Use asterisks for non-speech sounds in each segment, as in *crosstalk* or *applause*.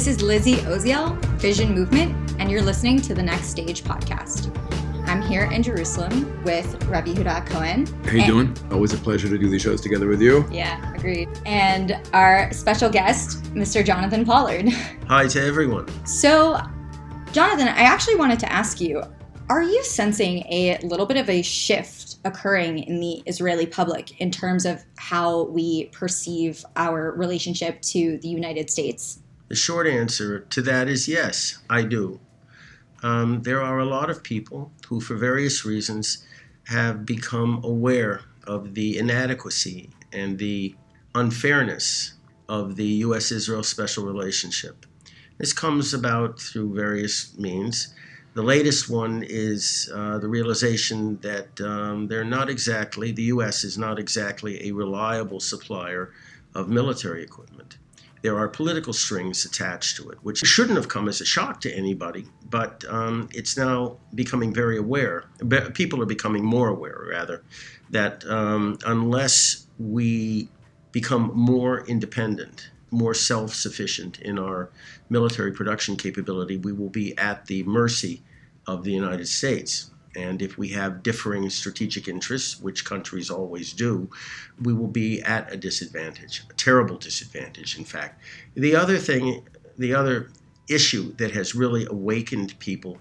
This is Lizzy Oziel, Vision Movement, and you're listening to the Next Stage podcast. I'm here in Jerusalem with Rabbi Yehuda HaKohen. How you doing? Always a pleasure to do these shows together with you. Yeah, agreed. And our special guest, Mr. Jonathan Pollard. *laughs* Hi to everyone. So, Jonathan, I actually wanted to ask you are you sensing a little bit of a shift occurring in the Israeli public in terms of how we perceive our relationship to the United States? The short answer to that is yes, I do. Um, there are a lot of people who, for various reasons, have become aware of the inadequacy and the unfairness of the U.S. Israel special relationship. This comes about through various means. The latest one is uh, the realization that um, they're not exactly, the U.S. is not exactly a reliable supplier of military equipment. There are political strings attached to it, which shouldn't have come as a shock to anybody, but um, it's now becoming very aware. People are becoming more aware, rather, that um, unless we become more independent, more self sufficient in our military production capability, we will be at the mercy of the United States. And if we have differing strategic interests, which countries always do, we will be at a disadvantage, a terrible disadvantage, in fact. The other thing, the other issue that has really awakened people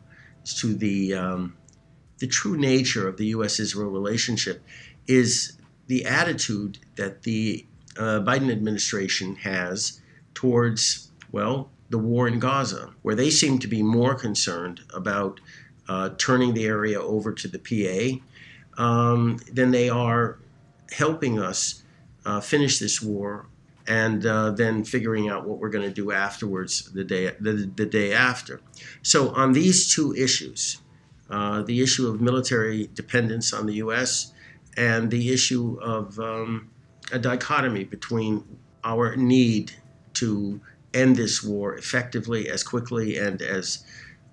to the, um, the true nature of the U.S. Israel relationship is the attitude that the uh, Biden administration has towards, well, the war in Gaza, where they seem to be more concerned about uh, turning the area over to the PA um, than they are helping us uh, finish this war and uh, then figuring out what we're going to do afterwards the day the, the day after. So on these two issues, uh, the issue of military dependence on the U.S. and the issue of um, a dichotomy between our need to end this war effectively, as quickly, and as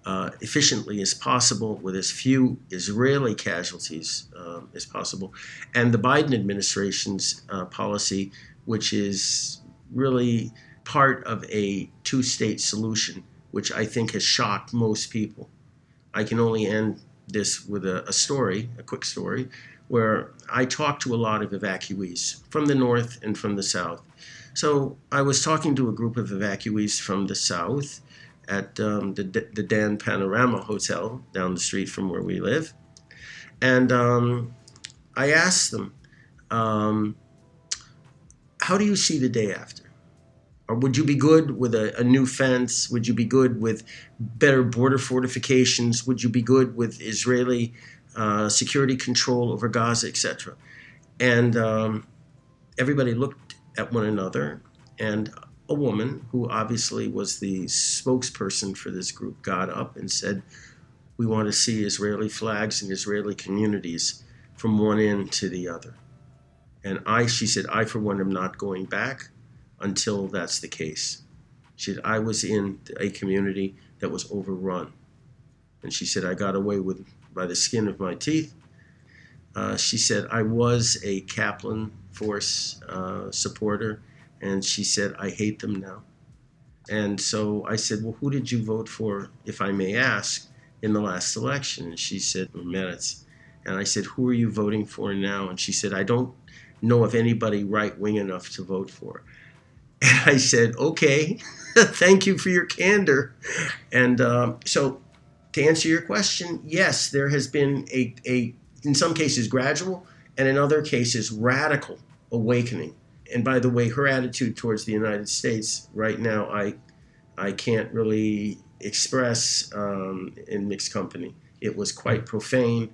uh, efficiently as possible with as few Israeli casualties um, as possible. And the Biden administration's uh, policy, which is really part of a two state solution, which I think has shocked most people. I can only end this with a, a story, a quick story, where I talked to a lot of evacuees from the north and from the south. So I was talking to a group of evacuees from the south at um, the, the Dan Panorama Hotel down the street from where we live. And um, I asked them, um, How do you see the day after? Or would you be good with a, a, new fence? Would you be good with better border fortifications? Would you be good with Israeli uh, security control over Gaza, etc.? And um, everybody looked at one another. And a woman, who obviously was the spokesperson for this group, got up and said, We want to see Israeli flags in Israeli communities from one end to the other. And I, she said, I for one am not going back until that's the case. She said, I was in a community that was overrun. And she said, I got away with by the skin of my teeth. Uh, she said, I was a Kaplan Force uh, supporter, and she said, I hate them now. And so I said, Well, who did you vote for, if I may ask, in the last election? And she said, Meretz. And I said, Who are you voting for now? And she said, I don't know of anybody right wing enough to vote for. And I said, Okay, *laughs* thank you for your candor. And um, so, to answer your question, yes, there has been a, a, in some cases, gradual, and in other cases, radical awakening. And by the way, her attitude towards the United States right now, I, I can't really express um, in mixed company. It was quite profane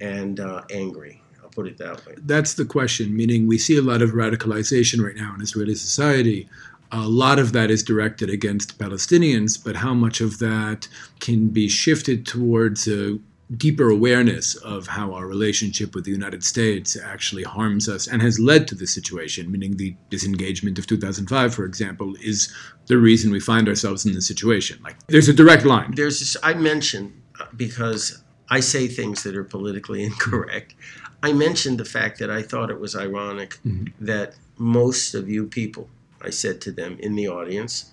and uh, angry. I'll put it that way. That's the question, meaning we see a lot of radicalization right now in Israeli society. A lot of that is directed against Palestinians, but how much of that can be shifted towards a deeper awareness of how our relationship with the United States actually harms us and has led to this situation, meaning the disengagement of 2005, for example, is the reason we find ourselves in this situation. Like, there's a direct line. There's this, I mentioned, uh, because I say things that are politically *laughs* incorrect, I mentioned the fact that I thought it was ironic mm-hmm. that most of you people, I said to them in the audience,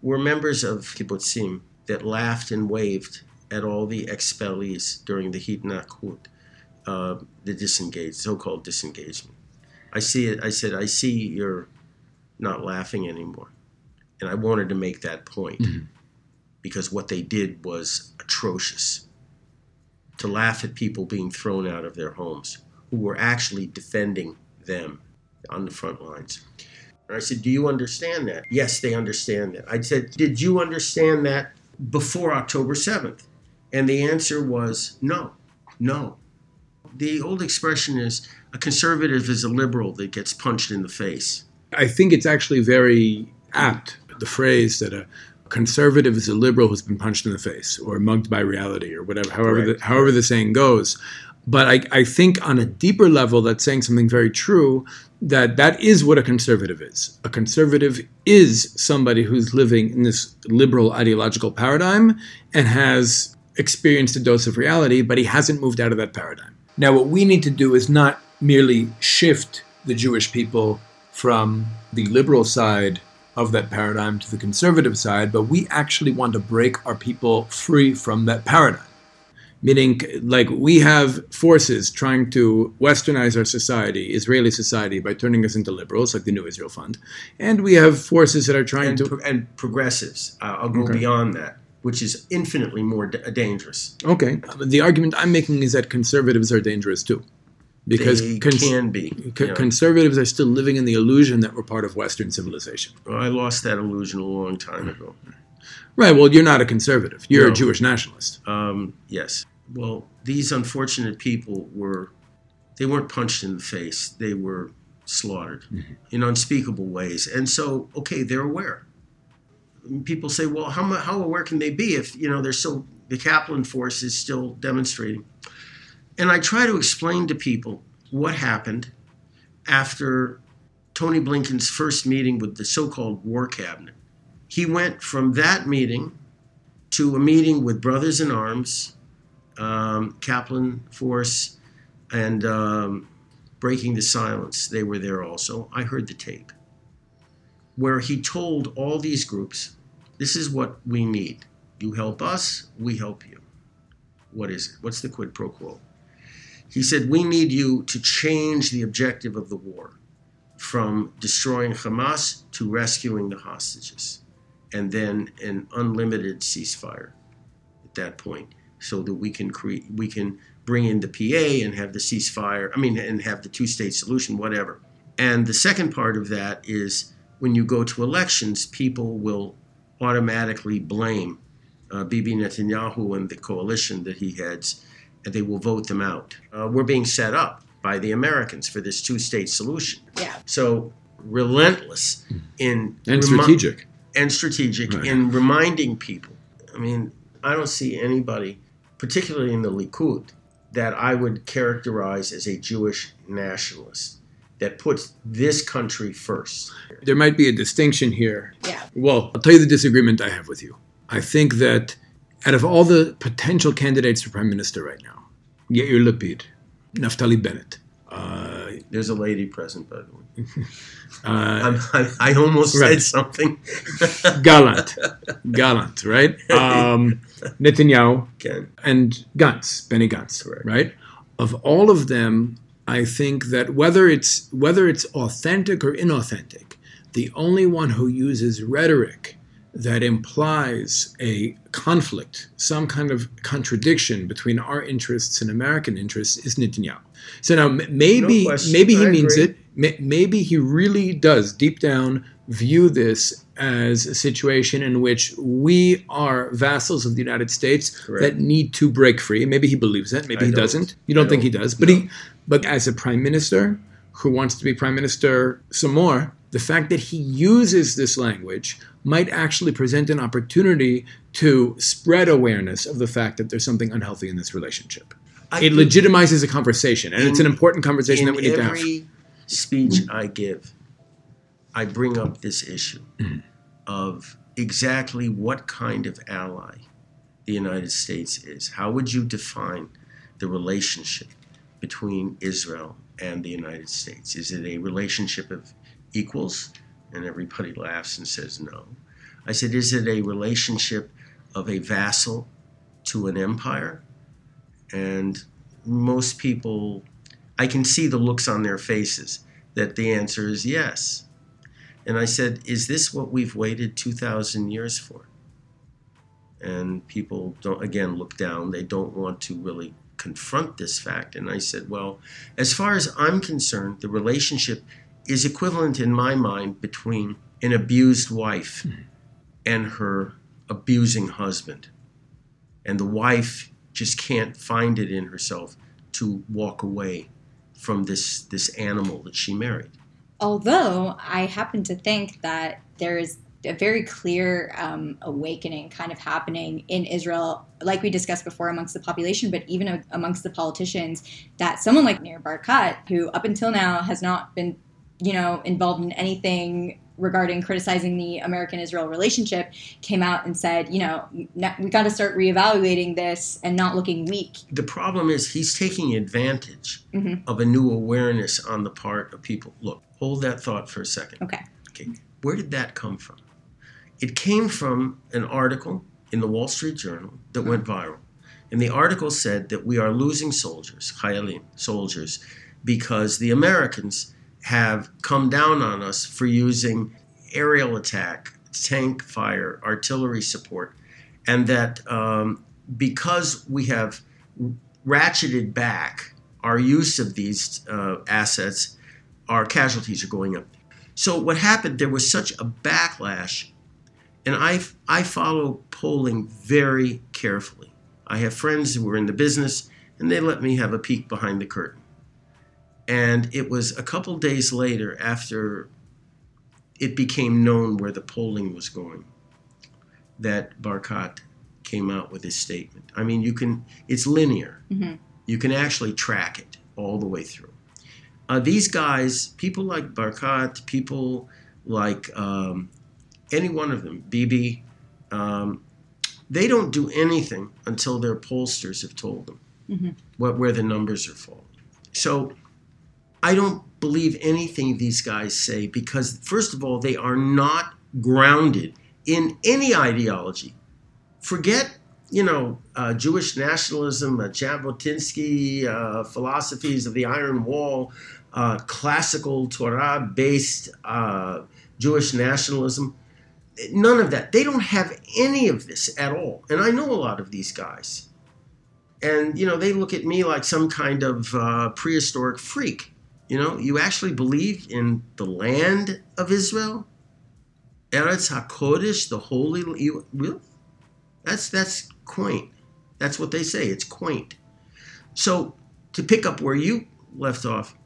were members of kibbutzim that laughed and waved at all the expellees during the Hitnatkut, uh, the disengaged, so-called disengagement. I see it. I said, I see you're not laughing anymore, and I wanted to make that point Mhm. because what they did was atrocious. To laugh at people being thrown out of their homes who were actually defending them on the front lines. And I said, Do you understand that? Yes, they understand that. I said, Did you understand that before October 7th? And the answer was no, no. The old expression is a conservative is a liberal that gets punched in the face. I think it's actually very apt, the phrase that a conservative is a liberal who's been punched in the face or mugged by reality or whatever, however the, however the saying goes. But I, I think on a deeper level, that's saying something very true that that is what a conservative is. A conservative is somebody who's living in this liberal ideological paradigm and has experienced a dose of reality, but he hasn't moved out of that paradigm. Now, what we need to do is not merely shift the Jewish people from the liberal side of that paradigm to the conservative side, but we actually want to break our people free from that paradigm. Meaning, like, we have forces trying to westernize our society, Israeli society, by turning us into liberals, like the New Israel Fund. And we have forces that are trying And, to. pro- and progressives, uh, I'll go Okay. beyond that, which is infinitely more d- dangerous. Okay. The argument I'm making is that conservatives are dangerous too. Because they cons- can be. co- yeah. conservatives are still living in the illusion that we're part of Western civilization. Well, I lost that illusion a long time ago. Right. Well, you're not a conservative. You're No. a Jewish nationalist. Um, yes. Well, these unfortunate people were, they weren't punched in the face. They were slaughtered in unspeakable ways. And so, okay, they're aware. People say, well, how, how aware can they be if, you know, they're so, the Kaplan force is still demonstrating. And I try to explain to people what happened after Tony Blinken's first meeting with the so called war cabinet. He went from that meeting to a meeting with Brothers in Arms, um, Kaplan Force, and um, Breaking the Silence. They were there also. I heard the tape where he told all these groups, This is what we need. You help us, we help you. What is it? What's the quid pro quo? He said, We need you to change the objective of the war from destroying Hamas to rescuing the hostages and then an unlimited ceasefire at that point so that we can create we can bring in the PA and have the ceasefire I mean and have the two state solution whatever and the second part of that is when you go to elections people will automatically blame uh, Bibi Netanyahu and the coalition that he heads and they will vote them out uh, we're being set up by the Americans for this two state solution Yeah. so relentless in And remi- strategic. and strategic Right. in reminding people. I mean, I don't see anybody, particularly in the Likud, that I would characterize as a Jewish nationalist that puts this country first. There might be a distinction here. Yeah. Well, I'll tell you the disagreement I have with you. I think that out of all the potential candidates for prime minister right now, Yair Lapid, Naftali Bennett, uh, There's a lady present, by the way. *laughs* uh, I'm, I, I almost Right. said something. *laughs* Gallant, Gallant, right? *laughs* Um, Netanyahu, Ken. and Gantz, Benny Gantz, Correct. right? Of all of them, I think that whether it's whether it's authentic or inauthentic, the only one who uses rhetoric that implies a conflict, some kind of contradiction between our interests and American interests is Netanyahu. So now m- maybe No maybe he I means agree. it. May- Maybe he really does deep down view this as a situation in which we are vassals of the United States Correct. that need to break free. Maybe he believes it. Maybe I he don't. doesn't. You don't I think he don't. does, but No. he. But as a prime minister who wants to be prime minister some more, the fact that he uses this language might actually present an opportunity to spread awareness of the fact that there's something unhealthy in this relationship. I It legitimizes a conversation, and it's an important conversation that we need to have. every speech I give, I bring up this issue Mm-hmm. of exactly what kind of ally the United States is. How would you define the relationship between Israel and the United States? Is it a relationship of equals? And everybody laughs and says no. I said, is it a relationship of a vassal to an empire? And most people, I can see the looks on their faces that the answer is yes. And I said, Is this what we've waited 2,000 years for? And people don't, again, look down. They don't want to really confront this fact. And I said, Well, as far as I'm concerned, the relationship is equivalent in my mind between an abused wife hmm. and her abusing husband. And the wife just can't find it in herself to walk away from this, this animal that she married. Although I happen to think that there is a very clear um, awakening kind of happening in Israel, like we discussed before, amongst the population, but even amongst the politicians, that someone like Nir Barkat, who up until now has not been, you know, involved in anything regarding criticizing the American Israel relationship came out and said, you know, we got to start reevaluating this and not looking weak. The problem is he's taking advantage mm-hmm. of a new awareness on the part of people. Look, hold that thought for a second. Okay. Okay. Where did that come from? It came from an article in the Wall Street Journal that went viral. And the article said that we are losing soldiers, Hayalim, soldiers, because the Americans have come down on us for using aerial attack, tank fire, artillery support, and that um, because we have ratcheted back our use of these uh, assets, our casualties are going up. So what happened? There was such a backlash, and I I follow polling very carefully. I have friends who are in the business, and they let me have a peek behind the curtain. And it was a couple days later, after it became known where the polling was going, that Barkat came out with his statement. I mean, you can, it's linear. Mm-hmm. You can actually track it all the way through. Uh, these guys, people like Barkat, people like um, any one of them, Bibi, um, they don't do anything until their pollsters have told them mm-hmm. what, where the numbers are falling. So I don't believe anything these guys say because, first of all, they are not grounded in any ideology. Forget, you know, uh, Jewish nationalism, uh, Jabotinsky, uh, philosophies of the Iron Wall, uh, classical Torah based uh, Jewish nationalism. None of that. They don't have any of this at all. And I know a lot of these guys. And, you know, they look at me like some kind of uh, prehistoric freak. You know, you actually believe in the land of Israel, Eretz Hakodesh, the holy. You, really? That's that's quaint. That's what they say. It's quaint. So to pick up where you left off,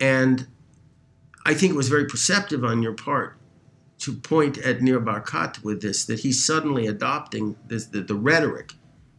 and I think it was very perceptive on your part to point at Nir Barkat with this, that he's suddenly adopting this, the, the rhetoric,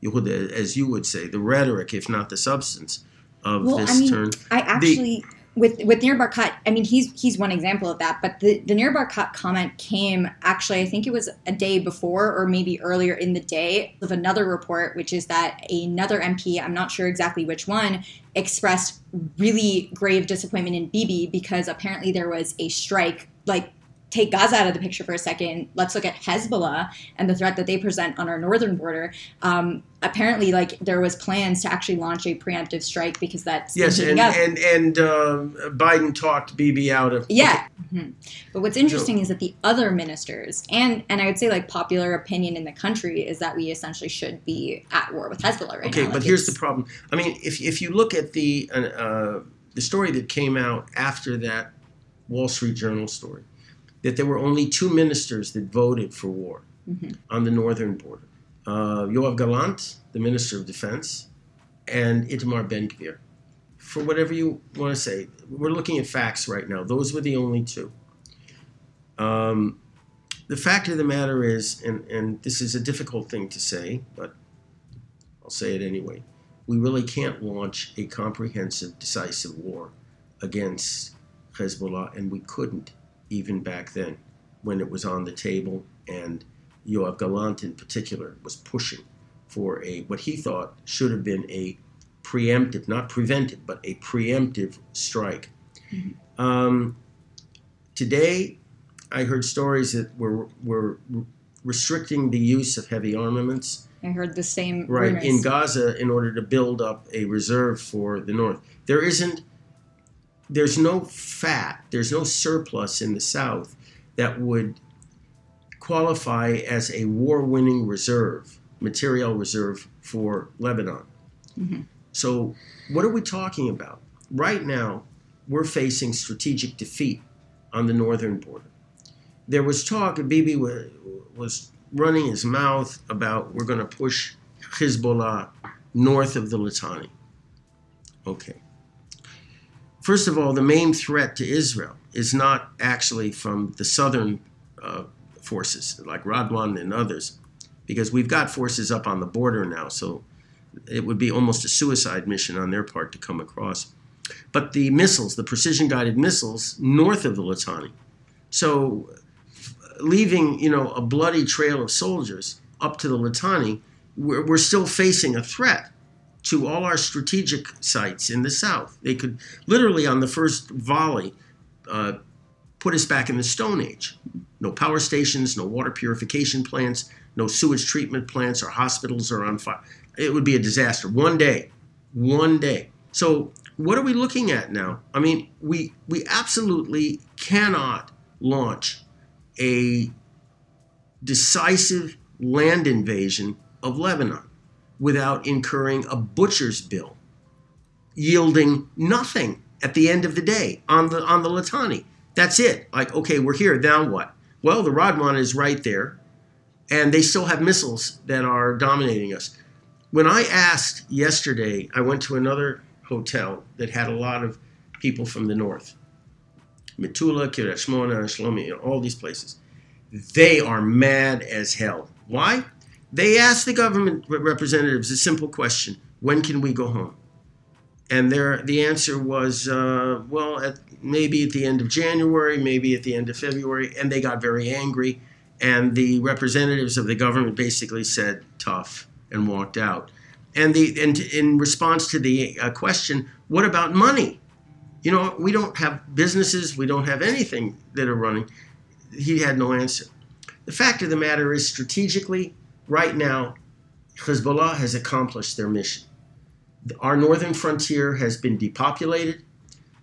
as you would say, the rhetoric, if not the substance, of well, this I mean, turn. I actually, the, with with Nir Barkat, I mean, he's he's one example of that. But the the Nir Barkat comment came actually, I think it was a day before or maybe earlier in the day of another report, which is that another MP, I'm not sure exactly which one, expressed really grave disappointment in Bibi because apparently there was a strike like take Gaza out of the picture for a second, let's look at Hezbollah and the threat that they present on our northern border. Um, apparently, like there was plans to actually launch a preemptive strike because that's yes, and and and uh, Biden talked Bibi out of yeah. Mm-hmm. But what's interesting so, is that the other ministers and and I would say like popular opinion in the country is that we essentially should be at war with Hezbollah right okay, now. Okay, but here's the problem. I mean, if if you look at the uh, the story that came out after that Wall Street Journal story that there were only two ministers that voted for war mm-hmm. on the northern border uh, Yoav Gallant, the Minister of Defense, and Itamar Ben Gvir. For whatever you want to say, we're looking at facts right now. Those were the only two. Um, the fact of the matter is, and, and this is a difficult thing to say, but I'll say it anyway, we really can't launch a comprehensive, decisive war against Hezbollah, and we couldn't even back then when it was on the table and Yoav Gallant in particular was pushing for a what he thought should have been a preemptive, not preventive, but a preemptive strike. Mm-hmm. Um, today, I heard stories that were were restricting the use of heavy armaments. I heard the same right rumors. in Gaza in order to build up a reserve for the north. There isn't there's no fat, there's no surplus in the south that would qualify as a war-winning reserve, material reserve for Lebanon. Mm-hmm. So, what are we talking about? Right now, we're facing strategic defeat on the northern border. There was talk, Bibi was, was running his mouth about we're going to push Hezbollah north of the Litani. Okay. First of all, the main threat to Israel is not actually from the southern uh, forces like Radwan and others, because we've got forces up on the border now, so it would be almost a suicide mission on their part to come across. But the missiles, the precision guided missiles north of the Litani. So leaving, you know, a bloody trail of soldiers up to the Litani, we're, we're still facing a threat to all our strategic sites in the south. They could literally, on the first volley, uh, put us back in the Stone Age. No power stations, no water purification plants, no sewage treatment plants, our hospitals are on fire. It would be a disaster. One day, one day. So, what are we looking at now? I mean, we we absolutely cannot launch a decisive land invasion of Lebanon without incurring a butcher's bill, yielding nothing at the end of the day on the on the Litani. That's it. Like, okay, we're here. Now what? Well, the Radwan is right there, and they still have missiles that are dominating us. When I asked yesterday, I went to another hotel that had a lot of people from the north. Metula, Kiryat Shmona, Shlomi, all these places. They are mad as hell. Why? They asked the government representatives a simple question: When can we go home? And the answer was, uh, well, at, maybe at the end of January, maybe at the end of February, and they got very angry. And the representatives of the government basically said, "Tough," and walked out. And the and in response to the uh, question, "What about money?" You know, we don't have businesses, we don't have anything that are running. He had no answer. The fact of the matter is, strategically, right now, Hezbollah has accomplished their mission. Our northern frontier has been depopulated.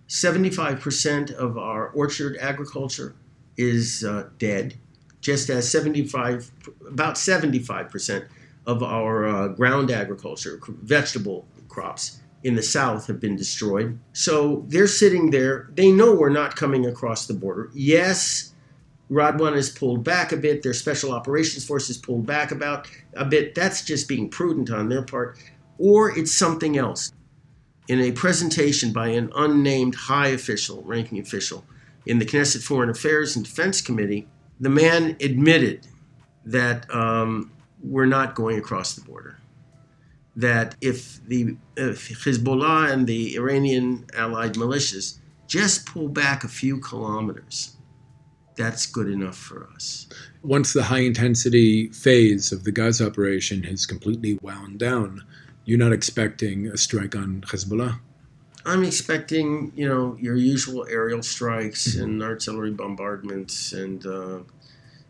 75% of our orchard agriculture is uh, dead, just as 75, about 75% of our uh, ground agriculture, vegetable crops, in the south have been destroyed. So they're sitting there. They know we're not coming across the border. Yes, Radwan is pulled back a bit. Their special operations force is pulled back about a bit. That's just being prudent on their part. Or it's something else. In a presentation by an unnamed high official, ranking official, in the Knesset Foreign Affairs and Defense Committee, the man admitted that um, we're not going across the border that if the if Hezbollah and the Iranian allied militias just pull back a few kilometers, that's good enough for us. Once the high intensity phase of the Gaza operation has completely wound down, you're not expecting a strike on Hezbollah? I'm expecting, you know, your usual aerial strikes mm-hmm. and artillery bombardments and uh,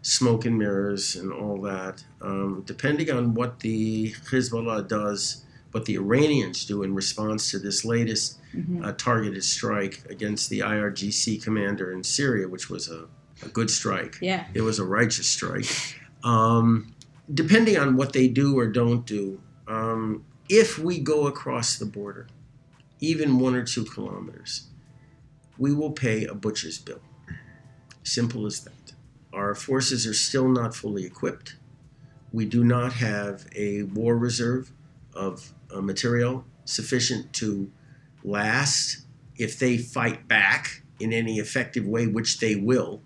smoke and mirrors and all that. Um, depending on what the Hezbollah does, what the Iranians do in response to this latest mm-hmm. uh, targeted strike against the IRGC commander in Syria, which was a, a good strike. Yeah. It was a righteous strike. Um, depending on what they do or don't do, um, if we go across the border, even one or two kilometers, we will pay a butcher's bill. Simple as that. Our forces are still not fully equipped. We do not have a war reserve of uh, material sufficient to last if they fight back in any effective way, which they will.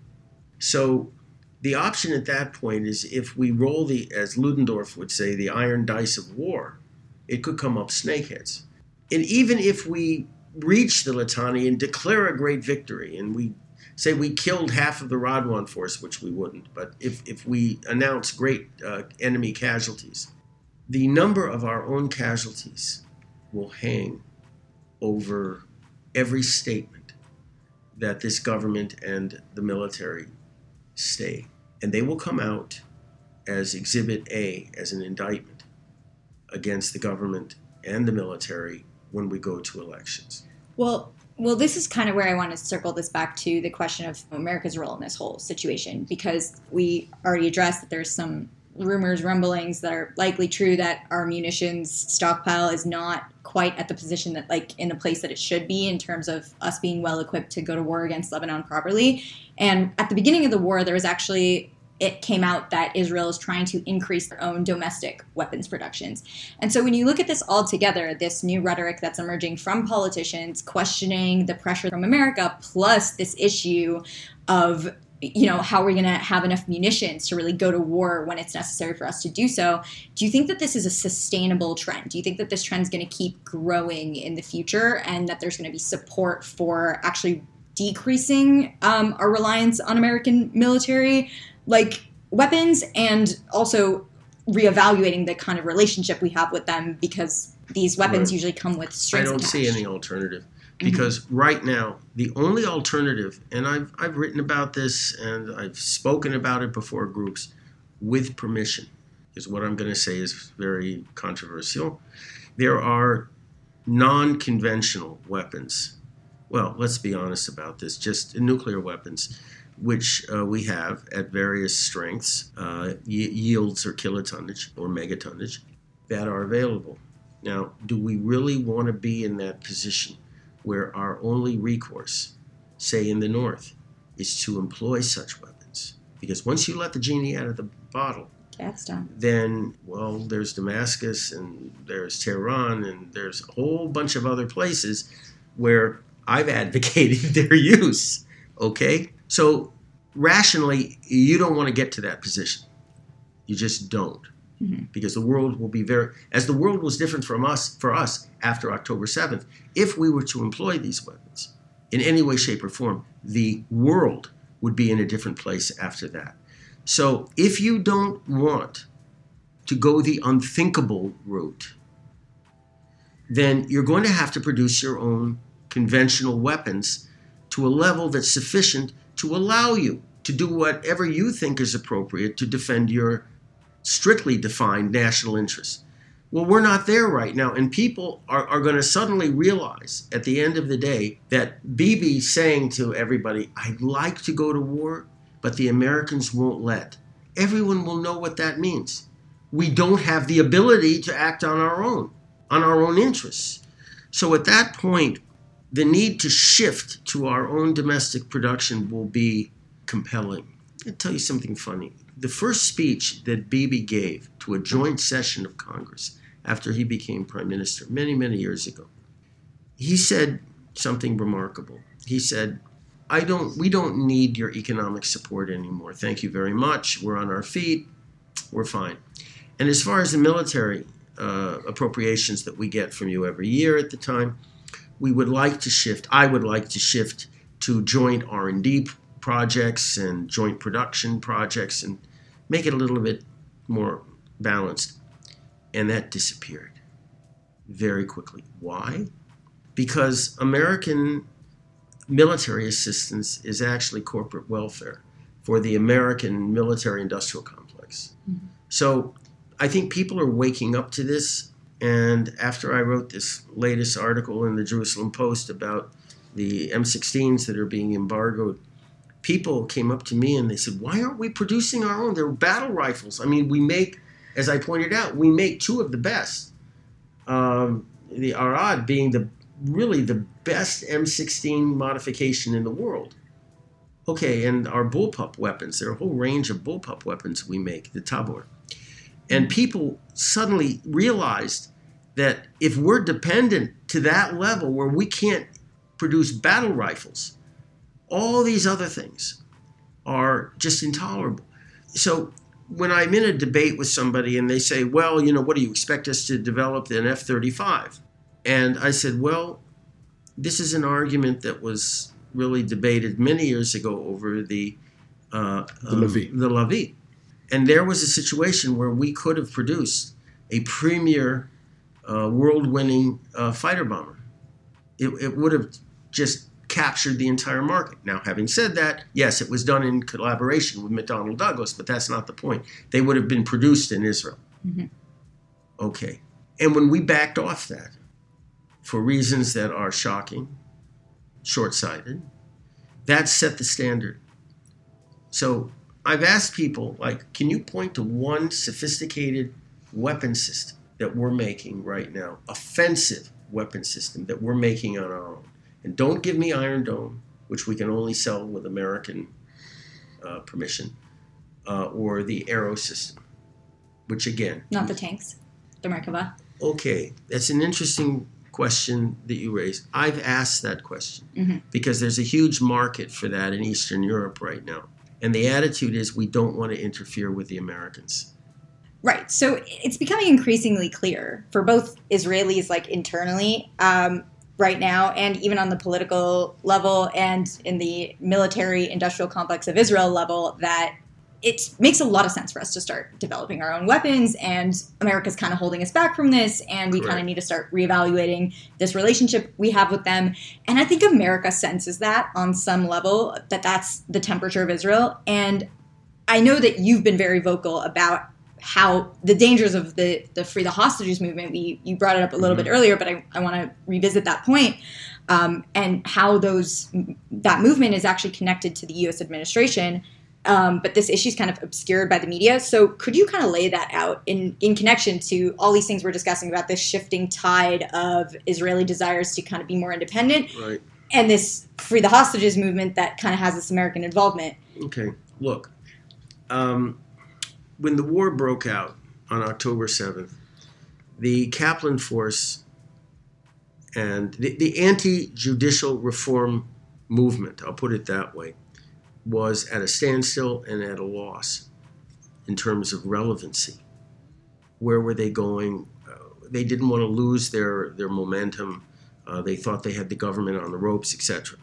So the option at that point is if we roll the, as Ludendorff would say, the iron dice of war, it could come up snakeheads. And even if we reach the Litani and declare a great victory and we say we killed half of the Radwan force, which we wouldn't, but if, if we announce great uh, enemy casualties, the number of our own casualties will hang over every statement that this government and the military stay. And they will come out as Exhibit A, as an indictment against the government and the military when we go to elections. Well, well, this is kind of where I want to circle this back to the question of America's role in this whole situation, because we already addressed that there's some rumors, rumblings that are likely true that our munitions stockpile is not quite at the position that, like, in the place that it should be in terms of us being well equipped to go to war against Lebanon properly. And at the beginning of the war, there was actually it came out that Israel is trying to increase their own domestic weapons productions. And so when you look at this all together, this new rhetoric that's emerging from politicians questioning the pressure from America, plus this issue of you know how are we're going to have enough munitions to really go to war when it's necessary for us to do so do you think that this is a sustainable trend do you think that this trend is going to keep growing in the future and that there's going to be support for actually decreasing um, our reliance on american military like weapons and also reevaluating the kind of relationship we have with them because these weapons Right. usually come with strings I don't attached. see any alternative because right now the only alternative, and I've I've written about this and I've spoken about it before groups, with permission, is what I'm going to say is very controversial. There are non-conventional weapons. Well, let's be honest about this. Just nuclear weapons, which uh, we have at various strengths, uh, y- yields or kilotonnage or megatonnage, that are available. Now, do we really want to be in that position where our only recourse, say in the North, is to employ such weapons? Because once you let the genie out of the bottle, done. then, well, there's Damascus and there's Tehran and there's a whole bunch of other places where I've *laughs* advocated their use. Okay? So, rationally, you don't want to get to that position. You just don't. Mhm. Because the world will be very, as the world was different from us, for us after October 7th, if we were to employ these weapons in any way, shape, or form, the world would be in a different place after that. So if you don't want to go the unthinkable route, then you're going to have to produce your own conventional weapons to a level that's sufficient to allow you to do whatever you think is appropriate to defend your strictly defined national interests. Well, we're not there right now, and people are, are going to suddenly realize at the end of the day that Bibi saying to everybody, I'd like to go to war, but the Americans won't let. Everyone will know what that means. We don't have the ability to act on our own, on our own interests. So at that point, the need to shift to our own domestic production will be compelling. I'll tell you something funny. The first speech that Bibi gave to a joint session of Congress after he became prime minister many, many years ago, he said something remarkable. He said, I don't we don't need your economic support anymore. Thank you very much. We're on our feet. We're fine. And as far as the military uh, appropriations that we get from you every year at the time, we would like to shift. I would like to shift to joint R&D projects and joint production projects and make it a little bit more balanced. And that disappeared very quickly. Why? Because American military assistance is actually corporate welfare for the American military industrial complex. Mm-hmm. So I think people are waking up to this. And after I wrote this latest article in the Jerusalem Post about the M16s that are being embargoed, people came up to me and they said, Why aren't we producing our own? They're battle rifles. I mean, we make, as I pointed out, we make two of the best. Um, the Arad being the really the best M16 modification in the world. Okay, and our bullpup weapons, there are a whole range of bullpup weapons we make, the Tavor. And people suddenly realized that if we're dependent to that level where we can't produce battle rifles, all these other things are just intolerable. So when I'm in a debate with somebody and they say, well, you know, what do you expect us to develop an F 35? And I said, well, this is an argument that was really debated many years ago over the uh, The um, the Lavi. And there was a situation where we could have produced a premier uh, world winning uh, fighter bomber. It, it would have just captured the entire market. Now, having said that, yes, it was done in collaboration with McDonnell Douglas, but that's not the point. They would have been produced in Israel. Mm-hmm. Okay. And when we backed off that, for reasons that are shocking, short sighted, that set the standard. So I've asked people, like, can you point to one sophisticated weapon system that we're making right now, offensive weapon system that we're making on our own? And don't give me Iron Dome, which we can only sell with American uh, permission, uh, or the Arrow system, which again. Not the tanks, the Merkava. Okay, that's an interesting question that you raised. I've asked that question Mhm. because there's a huge market for that in Eastern Europe right now. And the attitude is we don't want to interfere with the Americans. Right. So it's becoming increasingly clear for both Israelis, like internally, um, right now, and even on the political level and in the military industrial complex of Israel level, that it makes a lot of sense for us to start developing our own weapons. And America's kind of holding us back from this. And we kind of need to start reevaluating this relationship we have with them. And I think America senses that on some level, that that's the temperature of Israel. And I know that you've been very vocal about how the dangers of the the free the hostages movement. We you brought it up a little Mhm. bit earlier, but I, I want to revisit that point, um, and how those that movement is actually connected to the U.S. administration. Um, but this issue is kind of obscured by the media. So could you kind of lay that out in in connection to all these things we're discussing about this shifting tide of Israeli desires to kind of be more independent Right. and this free the hostages movement that kind of has this American involvement? Okay. Look, um, when the war broke out on October 7th, the Kaplan Force and the, the anti judicial reform movement, I'll put it that way, was at a standstill and at a loss in terms of relevancy. Where were they going? Uh, they didn't want to lose their, their momentum. Uh, they thought they had the government on the ropes, etc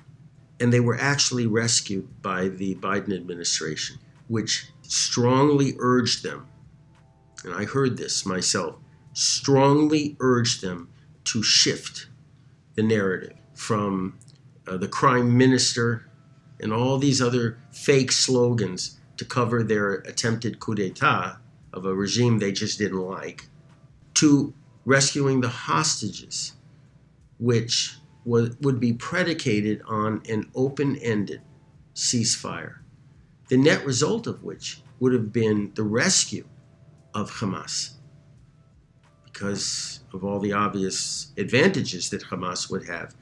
and they were actually rescued by the Biden administration, which strongly urged them, and I heard this myself, strongly urged them to shift the narrative from uh, the crime minister and all these other fake slogans to cover their attempted coup d'etat of a regime they just didn't like, to rescuing the hostages, which would be predicated on an open ended ceasefire, the net result of which would have been the rescue of Hamas because of all the obvious advantages that Hamas would have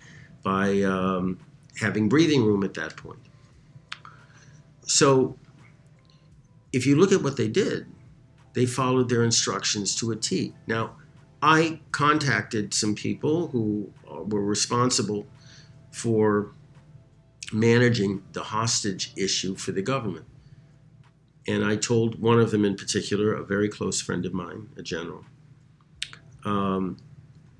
by um, having breathing room at that point. So, if you look at what they did, they followed their instructions to a T. Now, I contacted some people who uh, were responsible for managing the hostage issue for the government. And I told one of them in particular, a very close friend of mine, a general, um,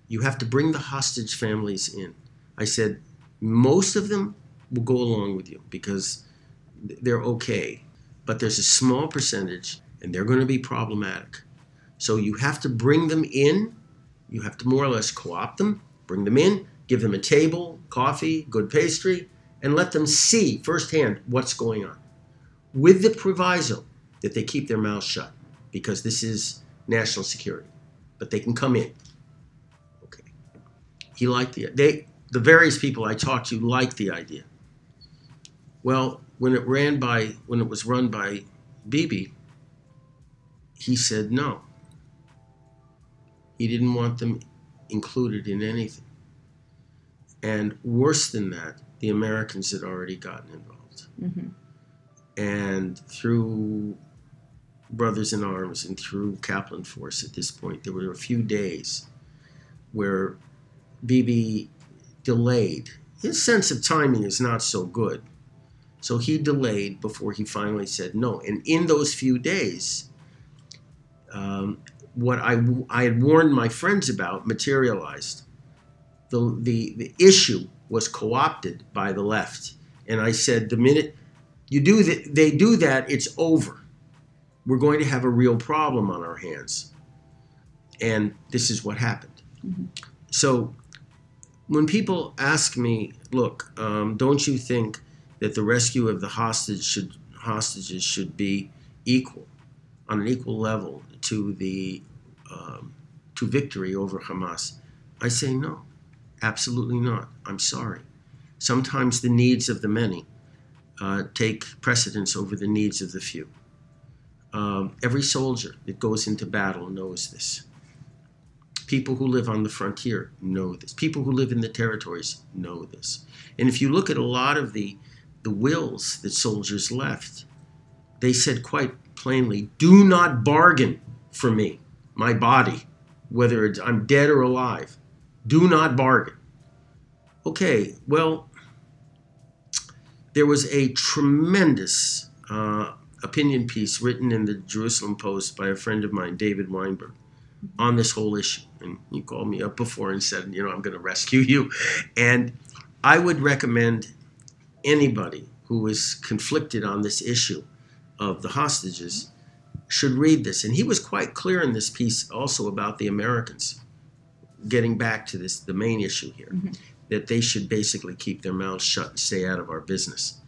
you have to bring the hostage families in. I said, most of them will go along with you because they're okay, but there's a small percentage and they're going to be problematic. So you have to bring them in. You have to more or less co opt them, bring them in, give them a table, coffee, good pastry, and let them see firsthand what's going on. With the proviso that they keep their mouths shut, because this is national security. But they can come in. Okay. He liked the they the various people I talked to liked the idea. Well, when it ran by when it was run by Bibi, he said no. He didn't want them included in anything. And worse than that, the Americans had already gotten involved. Mm-hmm. And through Brothers in Arms and through Kaplan Force at this point, there were a few days where Bibi delayed. His sense of timing is not so good. So he delayed before he finally said no. And in those few days, um, what I, I had warned my friends about materialized. The, the, the issue was co opted by the left. And I said, the minute you do that, they do that, it's over. We're going to have a real problem on our hands. And this is what happened. Mhm. So when people ask me, look, um, don't you think that the rescue of the hostage should, hostages should be equal, on an equal level to the um, to victory over Hamas? I say no, absolutely not. I'm sorry. Sometimes the needs of the many uh, take precedence over the needs of the few. Um, every soldier that goes into battle knows this. People who live on the frontier know this. People who live in the territories know this. And if you look at a lot of the, the wills that soldiers left, they said quite plainly, do not bargain for me, my body, whether it's I'm dead or alive. Do not bargain. Okay, well, there was a tremendous uh, opinion piece written in the Jerusalem Post by a friend of mine, David Weinberg, on this whole issue. And he called me up before and said, you know, I'm going to rescue you. And I would recommend anybody who is conflicted on this issue of the hostages should read this. And he was quite clear in this piece also about the Americans. Getting back to this, the main issue here, mm-hmm. that they should basically keep their mouths shut and stay out of our business.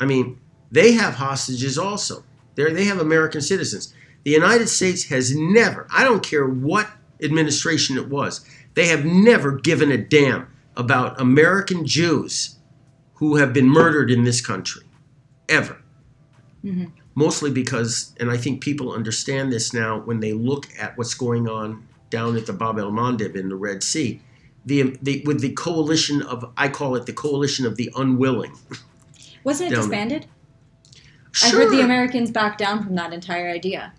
I mean, they have hostages also. They're, they have American citizens. The United States has never, I don't care what administration it was, they have never given a damn about American Jews who have been murdered in this country. Ever. Mm-hmm. Mostly because, and I think people understand this now when they look at what's going on down at the Bab el Mandeb in the Red Sea. The, the, with the coalition of, I call it the coalition of the unwilling. Wasn't it disbanded? Sure. I heard the Americans back down from that entire idea.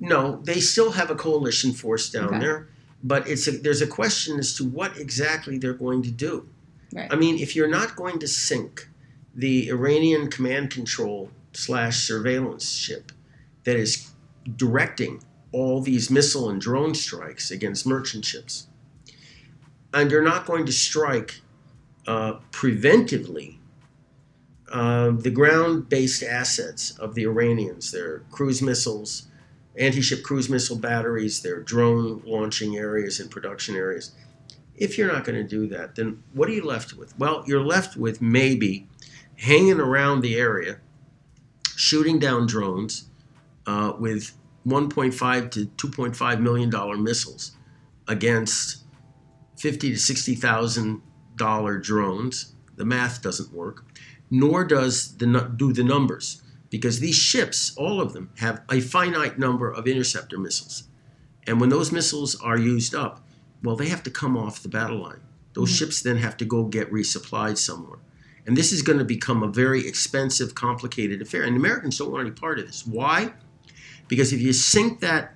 No, they still have a coalition force down okay. there, but it's a, there's a question as to what exactly they're going to do. Right. I mean, if you're not going to sink the Iranian command control slash surveillance ship that is directing all these missile and drone strikes against merchant ships, and you're not going to strike uh, preventively uh, the ground based assets of the Iranians, their cruise missiles, anti ship cruise missile batteries, their drone launching areas and production areas. If you're not going to do that, then what are you left with? Well, you're left with maybe hanging around the area, shooting down drones uh, with 1.5 to 2.5 million dollar missiles against 50 to 60 thousand dollar drones. The math doesn't work nor does the do the numbers because these ships, all of them, have a finite number of interceptor missiles, and when those missiles are used up, well, they have to come off the battle line. Those mm-hmm. ships then have to go get resupplied somewhere. And this is going to become a very expensive, complicated affair. And Americans don't want any part of this. Why? Because if you sink that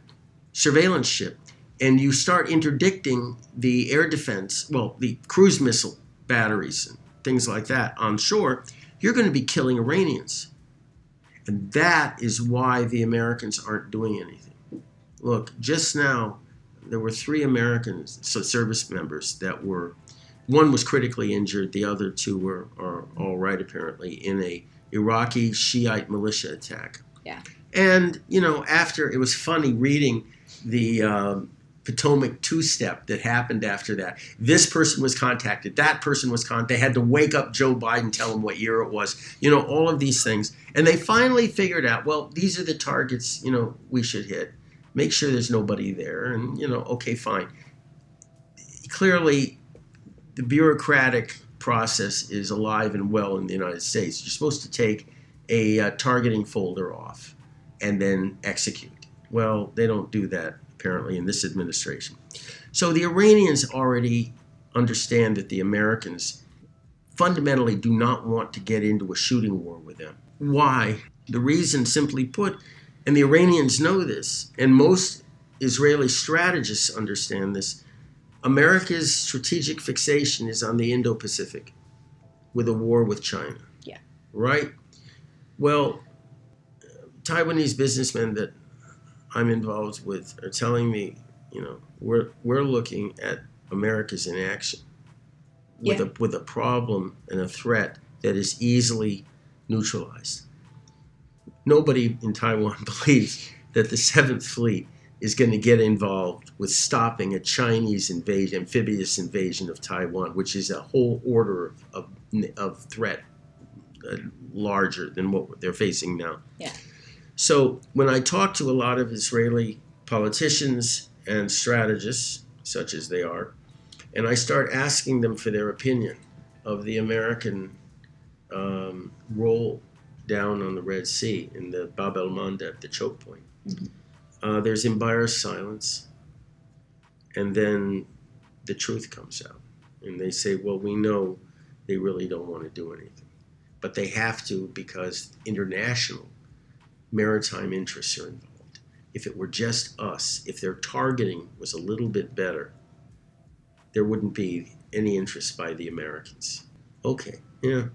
surveillance ship and you start interdicting the air defense, well, the cruise missile batteries and things like that on shore, you're going to be killing Iranians. And that is why the Americans aren't doing anything. Look, just now, there were three American service members that were, one was critically injured, the other two were are all right, apparently, in a Iraqi Shiite militia attack. Yeah. And, you know, after, it was funny reading the um, Potomac two step that happened after that. This person was contacted, that person was contacted. They had to wake up Joe Biden, tell him what year it was, you know, all of these things. And they finally figured out, well, these are the targets, you know, we should hit. Make sure there's nobody there. And, you know, okay, fine. Clearly, the bureaucratic process is alive and well in the United States. You're supposed to take a uh, targeting folder off and then execute. Well, they don't do that apparently, in this administration. So the Iranians already understand that the Americans fundamentally do not want to get into a shooting war with them. Why? The reason, simply put, and the Iranians know this, and most Israeli strategists understand this America's strategic fixation is on the Indo Pacific with a war with China. Yeah. Right? Well, Taiwanese businessmen that I'm involved with are telling me, you know, we're we're looking at America's inaction with yeah. a with a problem and a threat that is easily neutralized. Nobody in Taiwan *laughs* believes that the Seventh Fleet is going to get involved with stopping a Chinese invasion, amphibious invasion of Taiwan, which is a whole order of, of, of threat uh, larger than what they're facing now. Yeah. So when I talk to a lot of Israeli politicians and strategists, such as they are, and I start asking them for their opinion of the American um, role down on the Red Sea in the Bab el Mandeb, the choke point. Mhm. Uh, there's embarrassed silence, and then the truth comes out, and they say, "Well, we know they really don't want to do anything, but they have to because international maritime interests are involved. If it were just us, if their targeting was a little bit better, there wouldn't be any interest by the Americans." Okay, yeah.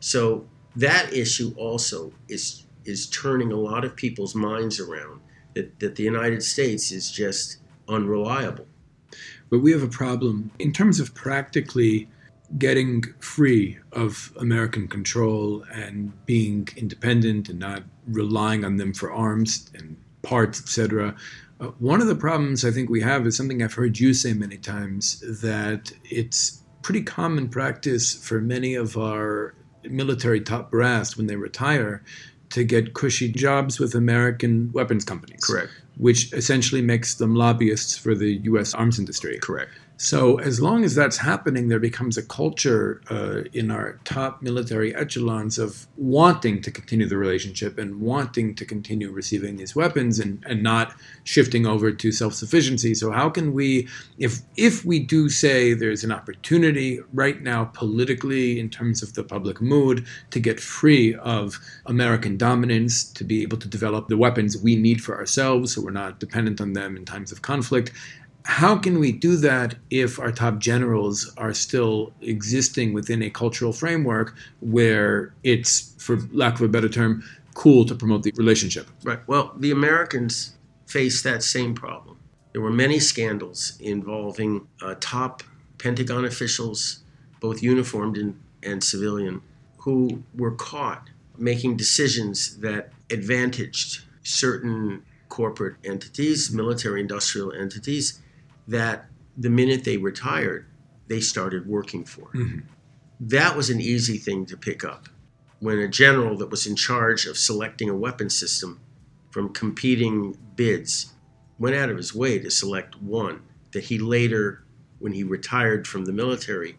So that issue also is is turning a lot of people's minds around that, that the United States is just unreliable. But we have a problem in terms of practically getting free of American control and being independent and not relying on them for arms and parts, etc. Uh, one of the problems I think we have is something I've heard you say many times that it's pretty common practice for many of our military top brass when they retire to get cushy jobs with American weapons companies. Correct. Which essentially makes them lobbyists for the U.S. arms industry. Correct. So, as long as that's happening, there becomes a culture uh, in our top military echelons of wanting to continue the relationship and wanting to continue receiving these weapons and, and not shifting over to self sufficiency. So, how can we, if, if we do say there's an opportunity right now politically in terms of the public mood to get free of American dominance, to be able to develop the weapons we need for ourselves so we're not dependent on them in times of conflict, how can we do that if our top generals are still existing within a cultural framework where it's, for lack of a better term, cool to promote the relationship? Right. Well, the Americans face that same problem. There were many scandals involving uh, top Pentagon officials, both uniformed and, and civilian, who were caught making decisions that advantaged certain corporate entities, military industrial entities, that the minute they retired, they started working for. Mhm. That was an easy thing to pick up. When a general that was in charge of selecting a weapon system from competing bids went out of his way to select one that he later, when he retired from the military,